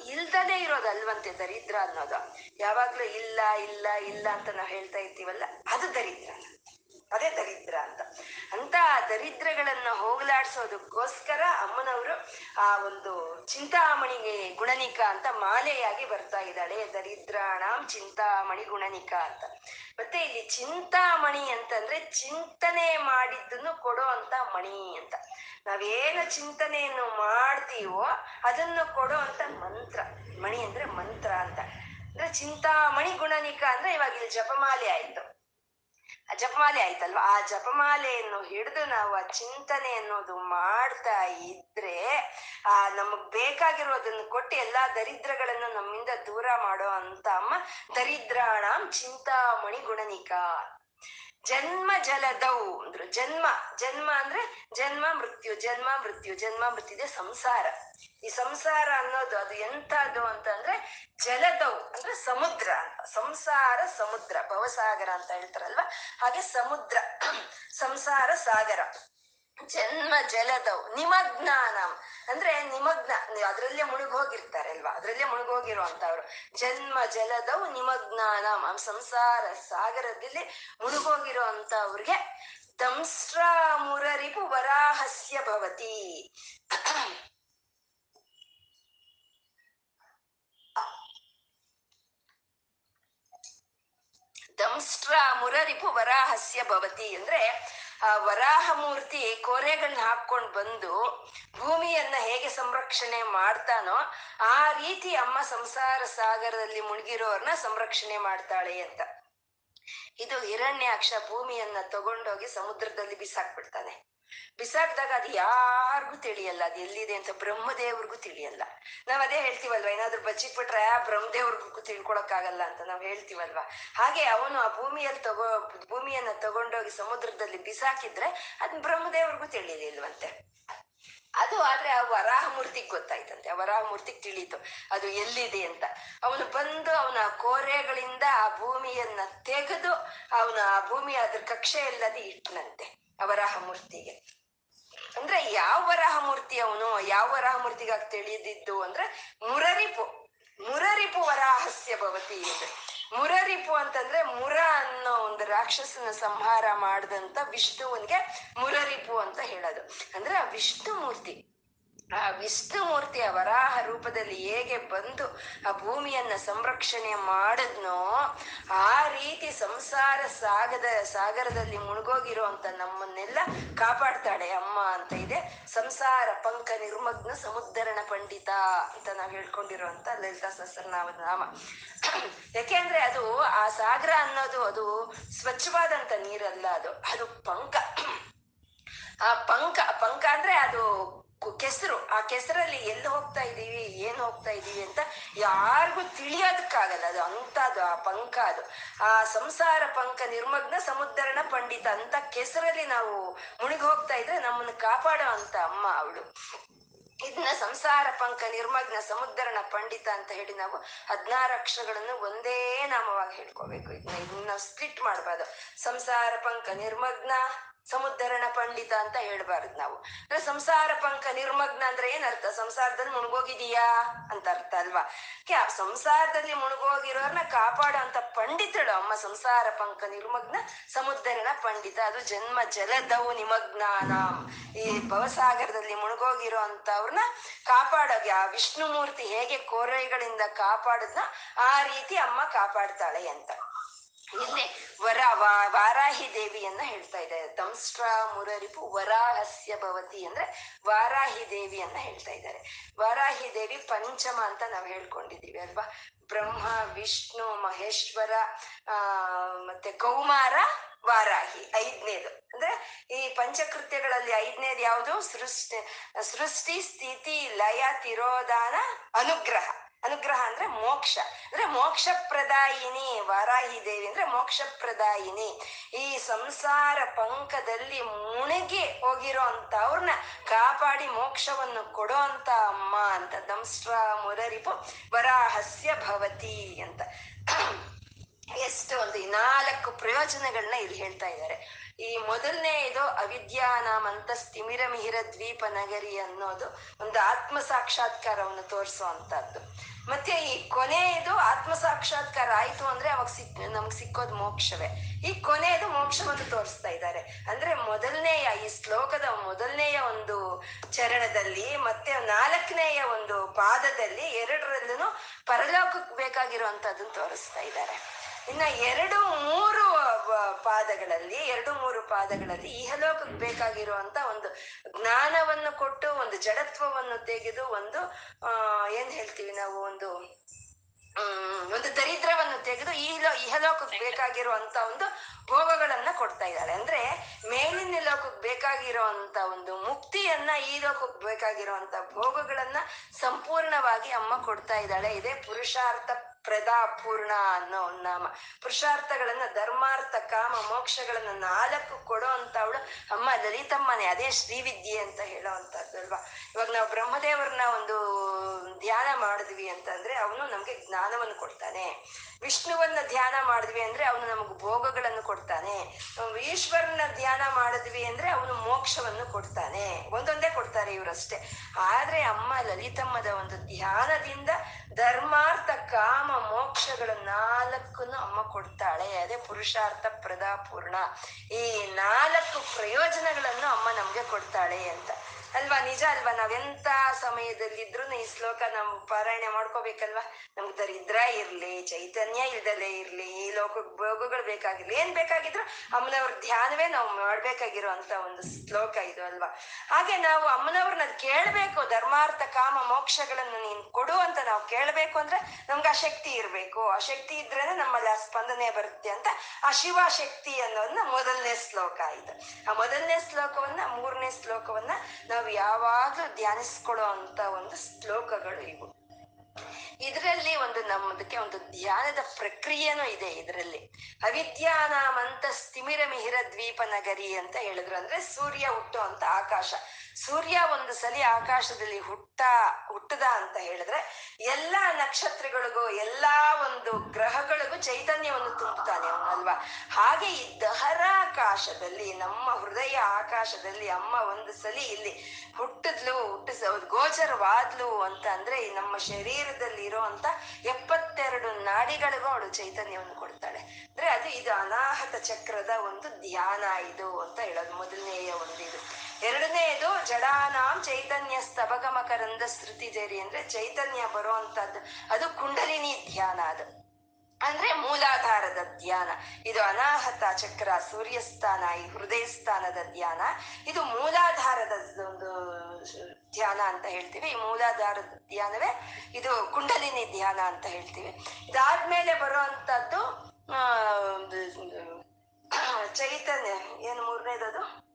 ಇಲ್ದನೆ ಇರೋದಲ್ವಂತೆ ದರಿದ್ರ ಅನ್ನೋದು. ಯಾವಾಗ್ಲೂ ಇಲ್ಲ ಇಲ್ಲ ಇಲ್ಲ ಅಂತ ನಾವು ಹೇಳ್ತಾ ಇರ್ತೀವಲ್ಲ, ಅದು ದರಿದ್ರ. ಅದೇ ದರಿದ್ರ ಅಂತ. ಅಂತ ದರಿದ್ರಗಳನ್ನ ಹೋಗಲಾಡಿಸೋದಕ್ಕೋಸ್ಕರ ಅಮ್ಮನವರು ಆ ಒಂದು ಚಿಂತಾಮಣಿಗೆ ಗುಣನಿಕ ಅಂತ ಮಾಲೆಯಾಗಿ ಬರ್ತಾ ಇದ್ದಾಳೆ. ದರಿದ್ರಾಣಾಂ ಚಿಂತಾಮಣಿ ಗುಣನಿಕ ಅಂತ. ಮತ್ತೆ ಇಲ್ಲಿ ಚಿಂತಾಮಣಿ ಅಂತಂದ್ರೆ ಚಿಂತನೆ ಮಾಡಿದ್ದನ್ನು ಕೊಡೋ ಅಂತ ಮಣಿ ಅಂತ. ನಾವೇನು ಚಿಂತನೆಯನ್ನು ಮಾಡ್ತೀವೋ ಅದನ್ನು ಕೊಡೋ ಅಂತ ಮಂತ್ರ. ಮಣಿ ಅಂದ್ರೆ ಮಂತ್ರ ಅಂತ. ಅಂದ್ರೆ ಚಿಂತಾಮಣಿ ಗುಣನಿಕ ಅಂದ್ರೆ ಇವಾಗ ಇಲ್ಲಿ ಜಪಮಾಲೆ ಆಯ್ತು. ಜಪಮಾಲೆ ಆಯ್ತಲ್ವಾ? ಆ ಜಪಮಾಲೆಯನ್ನು ಹಿಡಿದು ನಾವು ಆ ಚಿಂತನೆ ಅನ್ನೋದು ಮಾಡ್ತಾ ಇದ್ರೆ, ಆ ನಮಗ್ ಬೇಕಾಗಿರೋದನ್ನು ಕೊಟ್ಟು ಎಲ್ಲಾ ದರಿದ್ರಗಳನ್ನು ನಮ್ಮಿಂದ ದೂರ ಮಾಡೋ ಅಂತ ಅಮ್ಮ ದರಿದ್ರಾಣಾಂ ಚಿಂತಾಮಣಿ ಗುಣನಿಕ ಜನ್ಮ ಜಲದೌ ಅಂದ್ರು. ಜನ್ಮ ಜನ್ಮ ಅಂದ್ರೆ ಜನ್ಮ ಮೃತ್ಯು ಜನ್ಮ ಮೃತ್ಯು ಜನ್ಮ ಮೃತ್ಯು ಇದೆ ಸಂಸಾರ. ಈ ಸಂಸಾರ ಅನ್ನೋದು ಅದು ಎಂತದು ಅಂತಂದ್ರೆ ಜಲದೌ ಅಂದ್ರೆ ಸಮುದ್ರ ಸಂಸಾರ ಸಮುದ್ರ, ಭವಸಾಗರ ಅಂತ ಹೇಳ್ತಾರಲ್ವಾ? ಹಾಗೆ ಸಮುದ್ರ, ಸಂಸಾರ ಸಾಗರ. ಜನ್ಮ ಜಲದವು, ನಿಮಗ್ನಾನಂ. ಅಂದ್ರೆ ನಿಮಗ್ನ ಅದರಲ್ಲೇ ಮುಳುಗೋಗಿರ್ತಾರೆ ಅಲ್ವಾ ಅದ್ರಲ್ಲೇ ಮುಳುಗೋಗಿರುವಂತವ್ರು ಜನ್ಮ ಜಲದವು, ನಿಮಗ್ನಾನಂ. ಸಂಸಾರ ಸಾಗರದಲ್ಲಿ ಮುಳುಗೋಗಿರೋ ಅಂತವ್ರಿಗೆ ದಂಸ್ರ ಮುರರಿಪು ವರಾಹಸ್ಯ ಭವತಿ. ದಂಸ್ಟ್ರ ಮುರರಿಪು ವರಾಹಸ್ಯ ಭವತಿ ಅಂದ್ರೆ, ಆ ವರಾಹ ಮೂರ್ತಿ ಕೋರೆಗಳನ್ನ ಹಾಕೊಂಡು ಬಂದು ಭೂಮಿಯನ್ನ ಹೇಗೆ ಸಂರಕ್ಷಣೆ ಮಾಡ್ತಾನೋ ಆ ರೀತಿ ಅಮ್ಮ ಸಂಸಾರ ಸಾಗರದಲ್ಲಿ ಮುಳುಗಿರೋರ್ನ ಸಂರಕ್ಷಣೆ ಮಾಡ್ತಾಳೆ ಅಂತ. ಇದು ಹಿರಣ್ಯಾಕ್ಷ ಭೂಮಿಯನ್ನ ತಗೊಂಡೋಗಿ ಸಮುದ್ರದಲ್ಲಿ ಬಿಸಾಕ್ಬಿಡ್ತಾನೆ. ಬಿಸಾಕ್ದಾಗ ಅದು ಯಾರಿಗೂ ತಿಳಿಯಲ್ಲ, ಅದು ಎಲ್ಲಿದೆ ಅಂತ ಬ್ರಹ್ಮದೇವ್ರಿಗೂ ತಿಳಿಯಲ್ಲ. ನಾವ್ ಅದೇ ಹೇಳ್ತೀವಲ್ವಾ, ಏನಾದ್ರೂ ಬಚ್ಚಿಟ್ಬಿಟ್ರೆ ಬ್ರಹ್ಮದೇವ್ರಿಗೂ ತಿಳ್ಕೊಳಕ್ಕಾಗಲ್ಲ ಅಂತ ನಾವ್ ಹೇಳ್ತೀವಲ್ವಾ? ಹಾಗೆ ಅವನು ಆ ಭೂಮಿಯಲ್ಲಿ ತಗೋ, ಭೂಮಿಯನ್ನ ತಗೊಂಡೋಗಿ ಸಮುದ್ರದಲ್ಲಿ ಬಿಸಾಕಿದ್ರೆ ಅದ್ ಬ್ರಹ್ಮದೇವ್ರಿಗೂ ತಿಳಿಲಿಲ್ವಂತೆ. ಅದು ಆದ್ರೆ ಆ ವರಾಹ ಮೂರ್ತಿಗ್ ಗೊತ್ತಾಯ್ತಂತೆ, ಆ ವರಾಹ ಮೂರ್ತಿಗ್ ತಿಳಿತು, ಅದು ಎಲ್ಲಿದೆ ಅಂತ. ಅವನು ಬಂದು ಅವನ ಕೋರೆಗಳಿಂದ ಆ ಭೂಮಿಯನ್ನ ತೆಗೆದು, ಅವನ ಆ ಭೂಮಿ ಅದ್ರ ಕಕ್ಷೆ ಇಲ್ಲದೆ ಇಟ್ನಂತೆ. ವರಾಹ ಮೂರ್ತಿಗೆ ಅಂದ್ರೆ ಯಾವ ವರಾಹ ಮೂರ್ತಿ ಅವನು ಯಾವ ವರಾಹ ಮೂರ್ತಿಗಾಗಿ ತಿಳಿದಿದ್ದು ಅಂದ್ರೆ ಮುರರಿಪು ಮುರರಿಪು ವರಾಹಸ್ಯ ಭವತಿ ಅಂದ್ರೆ ಮುರರಿಪು ಅಂತಂದ್ರೆ ಮುರ ಅನ್ನೋ ಒಂದು ರಾಕ್ಷಸನ ಸಂಹಾರ ಮಾಡಿದಂತ ವಿಷ್ಣುವನ್ಗೆ ಮುರರಿಪು ಅಂತ ಹೇಳೋದು. ಅಂದ್ರೆ ಆ ವಿಷ್ಣು ಮೂರ್ತಿ ಆ ವಿಷ್ಣು ಮೂರ್ತಿಯ ವರಾಹ ರೂಪದಲ್ಲಿ ಹೇಗೆ ಬಂದು ಆ ಭೂಮಿಯನ್ನ ಸಂರಕ್ಷಣೆ ಮಾಡಿದ್ನೋ ಆ ರೀತಿ ಸಂಸಾರ ಸಾಗದ, ಸಾಗರದಲ್ಲಿ ಮುಳುಗೋಗಿರುವಂತ ನಮ್ಮನ್ನೆಲ್ಲ ಕಾಪಾಡ್ತಾಳೆ ಅಮ್ಮ ಅಂತ ಇದೆ. ಸಂಸಾರ ಪಂಕ ನಿರ್ಮಗ್ನ ಸಮುದ್ರಣ ಪಂಡಿತ ಅಂತ ನಾವು ಹೇಳ್ಕೊಂಡಿರುವಂತ ಲಲಿತಾ ಸಹಸ್ರನಾಮ ನಾಮ ಯಾಕೆಂದ್ರೆ ಅದು ಆ ಸಾಗರ ಅನ್ನೋದು ಅದು ಸ್ವಚ್ಛವಾದಂತ ನೀರಲ್ಲ ಅದು. ಅದು ಪಂಕ. ಆ ಪಂಕ ಪಂಕ ಅಂದ್ರೆ ಅದು ಕೆಸರು. ಆ ಕೆಸರಲ್ಲಿ ಎಲ್ಲಿ ಹೋಗ್ತಾ ಇದ್ದೀವಿ ಏನ್ ಹೋಗ್ತಾ ಇದ್ದೀವಿ ಅಂತ ಯಾರಿಗೂ ತಿಳಿಯೋದಕ್ಕಾಗಲ್ಲ. ಅದು ಅಂತದು ಆ ಪಂಕ ಅದು. ಆ ಸಂಸಾರ ಪಂಕ ನಿರ್ಮಗ್ನ ಸಮುದ್ರನ ಪಂಡಿತ ಅಂತ ಕೆಸರಲ್ಲಿ ನಾವು ಮುಳುಗಿ ಹೋಗ್ತಾ ಇದ್ರೆ ನಮ್ಮನ್ನು ಕಾಪಾಡೋ ಅಂತ ಅಮ್ಮ ಅವಳು. ಇದನ್ನ ಸಂಸಾರ ಪಂಕ, ನಿರ್ಮಗ್ನ ಸಮುದ್ರನ ಪಂಡಿತ ಅಂತ ಹೇಳಿ ನಾವು ಹದಿನಾರು ಅಕ್ಷರಗಳನ್ನು ಒಂದೇ ನಾಮವಾಗಿ ಹೇಳ್ಕೋಬೇಕು. ಇದನ್ನ ಇದನ್ನ ಸ್ಪ್ಲಿಟ್ ಮಾಡಬಾರ್ದು. ಸಂಸಾರ ಪಂಕ, ನಿರ್ಮಗ್ನ ಸಮುದ್ರನ ಪಂಡಿತ ಅಂತ ಹೇಳ್ಬಾರ್ದು ನಾವು. ಅಂದ್ರೆ ಸಂಸಾರ ಪಂಕ ನಿರ್ಮಗ್ನ ಅಂದ್ರೆ ಏನರ್ಥ? ಸಂಸಾರದಲ್ಲಿ ಮುಳುಗೋಗಿದೀಯಾ ಅಂತ ಅರ್ಥ ಅಲ್ವಾ? ಕ್ಯಾ, ಸಂಸಾರದಲ್ಲಿ ಮುಳುಗೋಗಿರೋರ್ನ ಕಾಪಾಡೋ ಅಂತ ಪಂಡಿತಳು ಅಮ್ಮ ಸಂಸಾರ ಪಂಕ ನಿರ್ಮಗ್ನ, ಸಮುದ್ಧರಣ ಪಂಡಿತ. ಅದು ಜನ್ಮ ಜಲದವು ನಿಮಗ್ನಾನ. ಈ ಭವಸಾಗರದಲ್ಲಿ ಮುಳುಗೋಗಿರೋ ಅಂತವ್ರನ್ನ ಕಾಪಾಡೋಗೆ ಆ ವಿಷ್ಣು ಮೂರ್ತಿ ಹೇಗೆ ಕೋರೆಗಳಿಂದ ಕಾಪಾಡದ್ನ ಆ ರೀತಿ ಅಮ್ಮ ಕಾಪಾಡ್ತಾಳೆ ಅಂತ. ಇಲ್ಲಿ ವರ ವಾರಾಹಿ ದೇವಿಯನ್ನ ಹೇಳ್ತಾ ಇದ್ದಾರೆ ದಂಸ್ಟ್ರ ಮುರರಿಪು, ವರಾಹಸ್ಯ ಭವತಿ ಅಂದ್ರೆ ವಾರಾಹಿ ದೇವಿಯನ್ನ ಹೇಳ್ತಾ ಇದ್ದಾರೆ. ವಾರಾಹಿ ದೇವಿ ಪಂಚಮ ಅಂತ ನಾವು ಹೇಳ್ಕೊಂಡಿದೀವಿ ಅಲ್ವಾ? ಬ್ರಹ್ಮ, ವಿಷ್ಣು, ಮಹೇಶ್ವರ, ಆ, ಮತ್ತೆ ಕೌಮಾರ ವಾರಾಹಿ ಐದನೇದು. ಅಂದ್ರೆ ಈ ಪಂಚಕೃತ್ಯಗಳಲ್ಲಿ ಐದನೇದು ಯಾವುದು? ಸೃಷ್ಟಿ ಸೃಷ್ಟಿ, ಸ್ಥಿತಿ, ಲಯ, ತಿರೋಧಾನ, ಅನುಗ್ರಹ. ಅನುಗ್ರಹ ಅಂದ್ರೆ ಮೋಕ್ಷ. ಅಂದ್ರೆ ಮೋಕ್ಷ ಪ್ರದಾಯಿನಿ ವಾರಾಹಿ ದೇವಿ ಅಂದ್ರೆ ಮೋಕ್ಷ ಪ್ರದಾಯಿನಿ ಈ ಸಂಸಾರ ಪಂಕದಲ್ಲಿ ಮುಣಗಿ ಹೋಗಿರೋ ಅಂತವ್ರನ್ನ ಕಾಪಾಡಿ ಮೋಕ್ಷವನ್ನು ಕೊಡೋ ಅಂತ ಅಮ್ಮ ಅಂತ. ದಂಸ್ಟ್ರ ಮುರರಿಪು ವರಾಹಸ್ಯ ಭವತಿ ಅಂತ. ಎಷ್ಟು ಒಂದು ಈ ನಾಲ್ಕು ಪ್ರಯೋಜನಗಳನ್ನ ಇಲ್ಲಿ ಹೇಳ್ತಾ ಇದ್ದಾರೆ. ಈ ಮೊದಲನೇ ಇದು ಅವಿದ್ಯಾನಾಮಂತ ಸ್ಥಿಮಿರ ಮಿಹಿರ ದ್ವೀಪ ನಗರಿ ಅನ್ನೋದು ಒಂದು ಆತ್ಮ ಸಾಕ್ಷಾತ್ಕಾರವನ್ನು ತೋರಿಸುವಂತದ್ದು ಮತ್ತೆ ಈ ಕೊನೆಯದು ಆತ್ಮ ಸಾಕ್ಷಾತ್ಕಾರ ಆಯ್ತು ಅಂದ್ರೆ ಅವಾಗ ಸಿಕ್, ನಮ್ಗೆ ಸಿಕ್ಕೋದು ಮೋಕ್ಷವೇ. ಈ ಕೊನೆಯದು ಮೋಕ್ಷವನ್ನು ತೋರಿಸ್ತಾ ಇದ್ದಾರೆ. ಅಂದ್ರೆ ಮೊದಲನೆಯ, ಈ ಶ್ಲೋಕದ ಮೊದಲನೆಯ ಒಂದು ಚರಣದಲ್ಲಿ ಮತ್ತೆ ನಾಲ್ಕನೆಯ ಒಂದು ಪಾದದಲ್ಲಿ ಎರಡರಲ್ಲೂ ಪರಲೋಕಕ್ಕೆ ಬೇಕಾಗಿರುವಂತದನ್ನು ತೋರಿಸ್ತಾ ಇದ್ದಾರೆ. ಇನ್ನ ಎರಡು ಮೂರು ಪಾದಗಳಲ್ಲಿ, ಎರಡು ಮೂರು ಪಾದಗಳಲ್ಲಿ ಇಹಲೋಕಕ್ಕೆ ಬೇಕಾಗಿರುವಂತ ಒಂದು ಜ್ಞಾನವನ್ನು ಕೊಟ್ಟು, ಒಂದು ಜಡತ್ವವನ್ನು ತೆಗೆದು ಒಂದು, ಆ, ಏನ್ ಹೇಳ್ತೀವಿ ನಾವು, ಒಂದು ಒಂದು ದರಿದ್ರವನ್ನು ತೆಗೆದು ಈ ಇಹಲೋಕಕ್ಕೆ ಬೇಕಾಗಿರುವಂತ ಒಂದು ಭೋಗಗಳನ್ನ ಕೊಡ್ತಾ ಇದ್ದಾಳೆ ಅಂದ್ರೆ ಮೇಲಿನ ಲೋಕಕ್ಕೆ ಬೇಕಾಗಿರುವಂತ ಒಂದು ಮುಕ್ತಿಯನ್ನ ಈ ಲೋಕಕ್ಕೆ ಬೇಕಾಗಿರುವಂತ ಭೋಗಗಳನ್ನ ಸಂಪೂರ್ಣವಾಗಿ ಅಮ್ಮ ಕೊಡ್ತಾ ಇದ್ದಾಳೆ. ಇದೇ ಪುರುಷಾರ್ಥ ಪ್ರದಾಪೂರ್ಣ ಅನ್ನೋ ನಾಮ. ಪುರುಷಾರ್ಥಗಳನ್ನ, ಧರ್ಮಾರ್ಥ, ಕಾಮ, ಮೋಕ್ಷಗಳನ್ನ ನಾಲ್ಕು ಕೊಡೋ ಅಂತವಳು ಅಮ್ಮ ಲಲಿತಮ್ಮನೆ. ಅದೇ ಶ್ರೀವಿದ್ಯೆ ಅಂತ ಹೇಳೋ ಅಂತದ್ದಲ್ವಾ ಇವಾಗ ನಾವು ಬ್ರಹ್ಮದೇವರನ್ನ ಒಂದು ಧ್ಯಾನ ಮಾಡಿದ್ವಿ ಅಂತಂದ್ರೆ ಅವನು ನಮ್ಗೆ ಜ್ಞಾನವನ್ನು ಕೊಡ್ತಾನೆ. ವಿಷ್ಣುವನ್ನ ಧ್ಯಾನ ಮಾಡಿದ್ವಿ ಅಂದ್ರೆ ಅವನು ನಮಗೆ ಭೋಗಗಳನ್ನು ಕೊಡ್ತಾನೆ. ಈಶ್ವರನ ಧ್ಯಾನ ಮಾಡಿದ್ವಿ ಅಂದ್ರೆ ಅವನು ಮೋಕ್ಷವನ್ನು ಕೊಡ್ತಾನೆ. ಒಂದೊಂದೇ ಕೊಡ್ತಾರೆ ಇವರಷ್ಟೇ. ಆದ್ರೆ ಅಮ್ಮ ಲಲಿತಮ್ಮದ ಒಂದು ಧ್ಯಾನದಿಂದ ಧರ್ಮಾರ್ಥ ಕಾಮ ಮೋಕ್ಷಗಳ ನಾಲ್ಕನ್ನು ಅಮ್ಮ ಕೊಡ್ತಾಳೆ. ಅದೇ ಪುರುಷಾರ್ಥ ಪ್ರದಾಪೂರ್ಣ ಈ ನಾಲ್ಕು ಪ್ರಯೋಜನಗಳನ್ನು ಅಮ್ಮ ನಮ್ಗೆ ಕೊಡ್ತಾಳೆ ಅಂತ. ಅಲ್ವಾ? ನಿಜ ಅಲ್ವಾ? ನಾವೆಂತ ಸಮಯದಲ್ಲಿದ್ರು ಈ ಶ್ಲೋಕ ನಾವು ಪಾರಾಯಣೆ ಮಾಡ್ಕೋಬೇಕಲ್ವಾ? ನಮ್ಗೆ ದರಿದ್ರ ಇರ್ಲಿ, ಚೈತನ್ಯ ಇಲ್ದಲೇ ಇರ್ಲಿ, ಈ ಲೋಕಕ್ಕೆ ಭೋಗಗಳು ಬೇಕಾಗಿರ್ಲಿ, ಏನ್ ಬೇಕಾಗಿದ್ರು ಅಮ್ಮನವ್ರ ಧ್ಯಾನವೇ ನಾವು ಮಾಡ್ಬೇಕಾಗಿರುವಂತ ಒಂದು ಶ್ಲೋಕ ಇದು ಅಲ್ವಾ? ಹಾಗೆ ನಾವು ಅಮ್ಮನವ್ರನ್ನ ಕೇಳ್ಬೇಕು, ಧರ್ಮಾರ್ಥ, ಕಾಮ, ಮೋಕ್ಷಗಳನ್ನು ನೀನ್ ಕೊಡು ಅಂತ ನಾವು ಕೇಳ್ಬೇಕು ಅಂದ್ರೆ ನಮ್ಗೆ ಆ ಶಕ್ತಿ ಇರ್ಬೇಕು. ಆ ಶಕ್ತಿ ಇದ್ರೇನೆ ನಮ್ಮಲ್ಲಿ ಆ ಸ್ಪಂದನೆ ಬರುತ್ತೆ ಅಂತ ಆ ಶಿವಶಕ್ತಿ ಅನ್ನೋದನ್ನ ಮೊದಲನೇ ಶ್ಲೋಕ ಇದು. ಆ ಮೊದಲನೇ ಶ್ಲೋಕವನ್ನ ಮೂರನೇ ಶ್ಲೋಕವನ್ನ ನಾವು ಯಾವಾಗ್ಲೂ ಧ್ಯಾನಿಸ್ಕೊಳ್ಳೋ ಅಂತ ಒಂದು ಶ್ಲೋಕಗಳು ಇವು. ಇದರಲ್ಲಿ ಒಂದು ನಮ್ಮದಕ್ಕೆ ಒಂದು ಧ್ಯಾನದ ಪ್ರಕ್ರಿಯೆನೂ ಇದೆ ಇದರಲ್ಲಿ. ಅವಿದ್ಯಾನಾಮಂತ ಸ್ಥಿಮಿರ ಮಿಹಿರ ದ್ವೀಪ ನಗರಿ ಅಂತ ಹೇಳಿದ್ರು. ಅಂದ್ರೆ ಸೂರ್ಯ ಹುಟ್ಟೋ ಅಂತ ಆಕಾಶ. ಸೂರ್ಯ ಒಂದು ಸಲಿ ಆಕಾಶದಲ್ಲಿ ಹುಟ್ಟ, ಹುಟ್ಟದ ಅಂತ ಹೇಳಿದ್ರೆ ಎಲ್ಲಾ ನಕ್ಷತ್ರಗಳಿಗೂ, ಎಲ್ಲಾ ಒಂದು ಗ್ರಹಗಳಿಗೂ ಚೈತನ್ಯವನ್ನು ತುಂಬುತ್ತಾನೆ ಅವನಲ್ವಾ ಹಾಗೆ ಈ ದಹರಾಕಾಶದಲ್ಲಿ ನಮ್ಮ ಹೃದಯ ಆಕಾಶದಲ್ಲಿ ಅಮ್ಮ ಒಂದು ಸಲಿ ಇಲ್ಲಿ ಹುಟ್ಟಿದ್ಲು, ಹುಟ್ಟಿಸ, ಗೋಚರವಾದ್ಲು ಅಂತ ಅಂದ್ರೆ ಈ ನಮ್ಮ ಶರೀರದಲ್ಲಿ ಇರುವಂತ ಎಪ್ಪತ್ತೆರಡು ನಾಡಿಗಳಿಗೂ ಅವಳು ಚೈತನ್ಯವನ್ನು ಕೊಡ್ತಾಳೆ. ಅಂದ್ರೆ ಅದು ಇದು ಅನಾಹತ ಚಕ್ರದ ಒಂದು ಧ್ಯಾನ ಇದು ಅಂತ ಹೇಳೋದು, ಮೊದಲನೆಯ ಒಂದು ಇದು. ಎರಡನೆಯದು ಜಡಾನಾಂ ಚೈತನ್ಯ ಸ್ತಬಗಮಕರಂದ ಶ್ರುತಿಜರಿ ಅಂದ್ರೆ ಚೈತನ್ಯ ಬರುವಂತದ್ದು ಅದು ಕುಂಡಲಿನಿ ಧ್ಯಾನ ಅದು. ಅಂದ್ರೆ ಮೂಲಾಧಾರದ ಧ್ಯಾನ. ಇದು ಅನಾಹತ ಚಕ್ರ, ಸೂರ್ಯಸ್ಥಾನ, ಈ ಹೃದಯ ಸ್ಥಾನದ ಧ್ಯಾನ. ಇದು ಮೂಲಾಧಾರದ ಒಂದು ಧ್ಯಾನ ಅಂತ ಹೇಳ್ತೀವಿ. ಈ ಮೂಲಾಧಾರದ ಧ್ಯಾನವೇ ಇದು ಕುಂಡಲಿನಿ ಧ್ಯಾನ ಅಂತ ಹೇಳ್ತೀವಿ. ಇದಾದ್ಮೇಲೆ ಬರುವಂತದ್ದು ಚೈತನ್ಯ. ಏನು ಮೂರನೇದದು?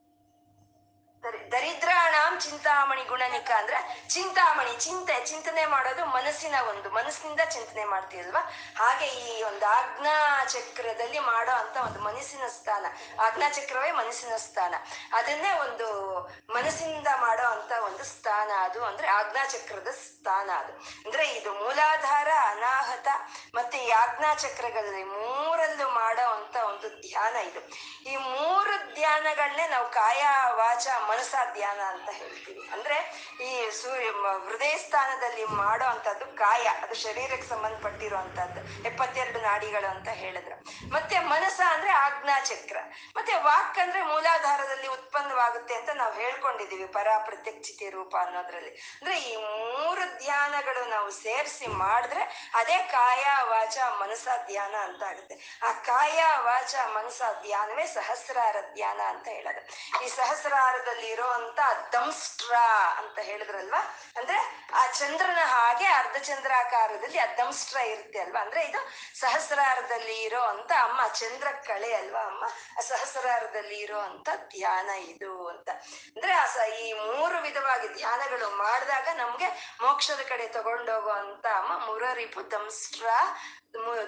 ದರಿ- ದರಿದ್ರಾಣಾಂ ಚಿಂತಾಮಣಿ ಗುಣನಿಕ ಅಂದ್ರೆ ಚಿಂತಾಮಣಿ, ಚಿಂತೆ, ಚಿಂತನೆ ಮಾಡೋದು ಮನಸ್ಸಿನ ಒಂದು, ಮನಸ್ಸಿನಿಂದ ಚಿಂತನೆ ಮಾಡ್ತೀವಲ್ವಾ ಹಾಗೆ ಈ ಒಂದು ಆಜ್ಞಾ ಚಕ್ರದಲ್ಲಿ ಮಾಡೋ ಅಂತ ಒಂದು ಮನಸ್ಸಿನ ಸ್ಥಾನ. ಆಜ್ಞಾ ಚಕ್ರವೇ ಮನಸ್ಸಿನ ಸ್ಥಾನ. ಅದನ್ನೇ ಒಂದು ಮನಸ್ಸಿನಿಂದ ಮಾಡೋ ಅಂತ ಒಂದು ಸ್ಥಾನ ಅದು ಅಂದ್ರೆ ಆಜ್ಞಾ ಚಕ್ರದ ಸ್ಥಾನ ಅದು. ಅಂದ್ರೆ ಇದು ಮೂಲಾಧಾರ, ಅನಾಹತ ಮತ್ತೆ ಈ ಆಜ್ಞಾ ಚಕ್ರಗಳಲ್ಲಿ ಮೂರಲ್ಲೂ ಮಾಡೋ ಅಂತ ಒಂದು ಧ್ಯಾನ ಇದು. ಈ ಮೂರು ಧ್ಯಾನಗಳನ್ನೇ ನಾವು ಕಾಯ, ವಾಚ ಮನಸ ಧ್ಯಾನ ಅಂತ ಹೇಳ್ತೀವಿ ಅಂದ್ರೆ ಈ ಸೂರ್ಯ ಹೃದಯ ಸ್ಥಾನದಲ್ಲಿ ಮಾಡೋ ಅಂತದ್ದು ಕಾಯ, ಅದು ಶರೀರಕ್ಕೆ ಸಂಬಂಧಪಟ್ಟಿರುವಂತದ್ದು ಎಪ್ಪತ್ತೆರಡು ನಾಡಿಗಳು ಅಂತ ಹೇಳಿದ್ರು. ಮತ್ತೆ ಮನಸ ಅಂದ್ರೆ ಆಜ್ಞಾ ಚಕ್ರ. ಮತ್ತೆ ವಾಕ್ ಅಂದ್ರೆ ಮೂಲಾಧಾರದಲ್ಲಿ ಉತ್ಪನ್ನವಾಗುತ್ತೆ ಅಂತ ನಾವು ಹೇಳ್ಕೊಂಡಿದೀವಿ ಪರ ಪ್ರತ್ಯಕ್ಷಿತಿ ರೂಪ ಅನ್ನೋದ್ರಲ್ಲಿ. ಅಂದ್ರೆ ಈ ಮೂರು ಧ್ಯಾನಗಳು ನಾವು ಸೇರಿಸಿ ಮಾಡಿದ್ರೆ ಅದೇ ಕಾಯ, ವಾಚ ಮನಸ ಧ್ಯಾನ ಅಂತ ಆಗುತ್ತೆ ಆ ಕಾಯ, ವಾಚ ಮನಸ ಧ್ಯಾನವೇ ಸಹಸ್ರಾರ ಧ್ಯಾನ ಅಂತ ಹೇಳೋದು. ಈ ಸಹಸ್ರಾರದಲ್ಲಿ ಇರುವಂತ ದಂಸ್ಟ್ರ ಅಂತ ಹೇಳಿದ್ರಲ್ವಾ? ಅಂದ್ರೆ ಆ ಚಂದ್ರನ ಹಾಗೆ ಅರ್ಧ ಚಂದ್ರಾಕಾರದಲ್ಲಿ ಆ ದಂಸ್ಟ್ರ ಇರುತ್ತೆ ಅಲ್ವಾ? ಅಂದ್ರೆ ಇದು ಸಹಸ್ರಾರದಲ್ಲಿ ಇರೋ ಅಂತ ಅಮ್ಮ, ಚಂದ್ರ ಕಳೆ ಅಲ್ವಾ ಅಮ್ಮ? ಆ ಸಹಸ್ರಾರದಲ್ಲಿ ಇರೋ ಅಂತ ಧ್ಯಾನ ಇದು ಅಂತ. ಅಂದ್ರೆ ಆ ಈ ಮೂರು ವಿಧವಾಗಿ ಧ್ಯಾನಗಳು ಮಾಡಿದಾಗ ನಮ್ಗೆ ಮೋಕ್ಷದ ಕಡೆ ತಗೊಂಡೋಗೋ ಅಂತ ಅಮ್ಮ ಮುರರಿಪು ದಂಸ್ಟ್ರ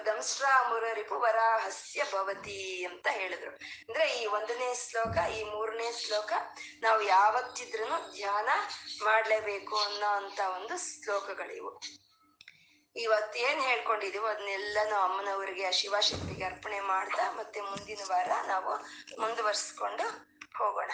ದಂಸ್ಟ್ರ ಮುರರಿಪು ವರಾಹಸ್ಯ ಭವತಿ ಅಂತ ಹೇಳಿದ್ರು. ಅಂದ್ರೆ ಈ ಒಂದನೇ ಶ್ಲೋಕ, ಈ ಮೂರನೇ ಶ್ಲೋಕ ನಾವು ಯಾವತ್ತಿದ್ರೂ ಧ್ಯಾನ ಮಾಡಲೇಬೇಕು ಅನ್ನೋ ಅಂತ ಒಂದು ಶ್ಲೋಕಗಳಿವು. ಇವತ್ತು ಏನ್ ಹೇಳ್ಕೊಂಡಿದೀವೋ ಅದನ್ನೆಲ್ಲನೂ ಅಮ್ಮನವರಿಗೆ, ಆ ಶಿವಶಕ್ತಿಗೆ ಅರ್ಪಣೆ ಮಾಡ್ತಾ ಮತ್ತೆ ಮುಂದಿನ ವಾರ ನಾವು ಮುಂದುವರ್ಸ್ಕೊಂಡು ಹೋಗೋಣ.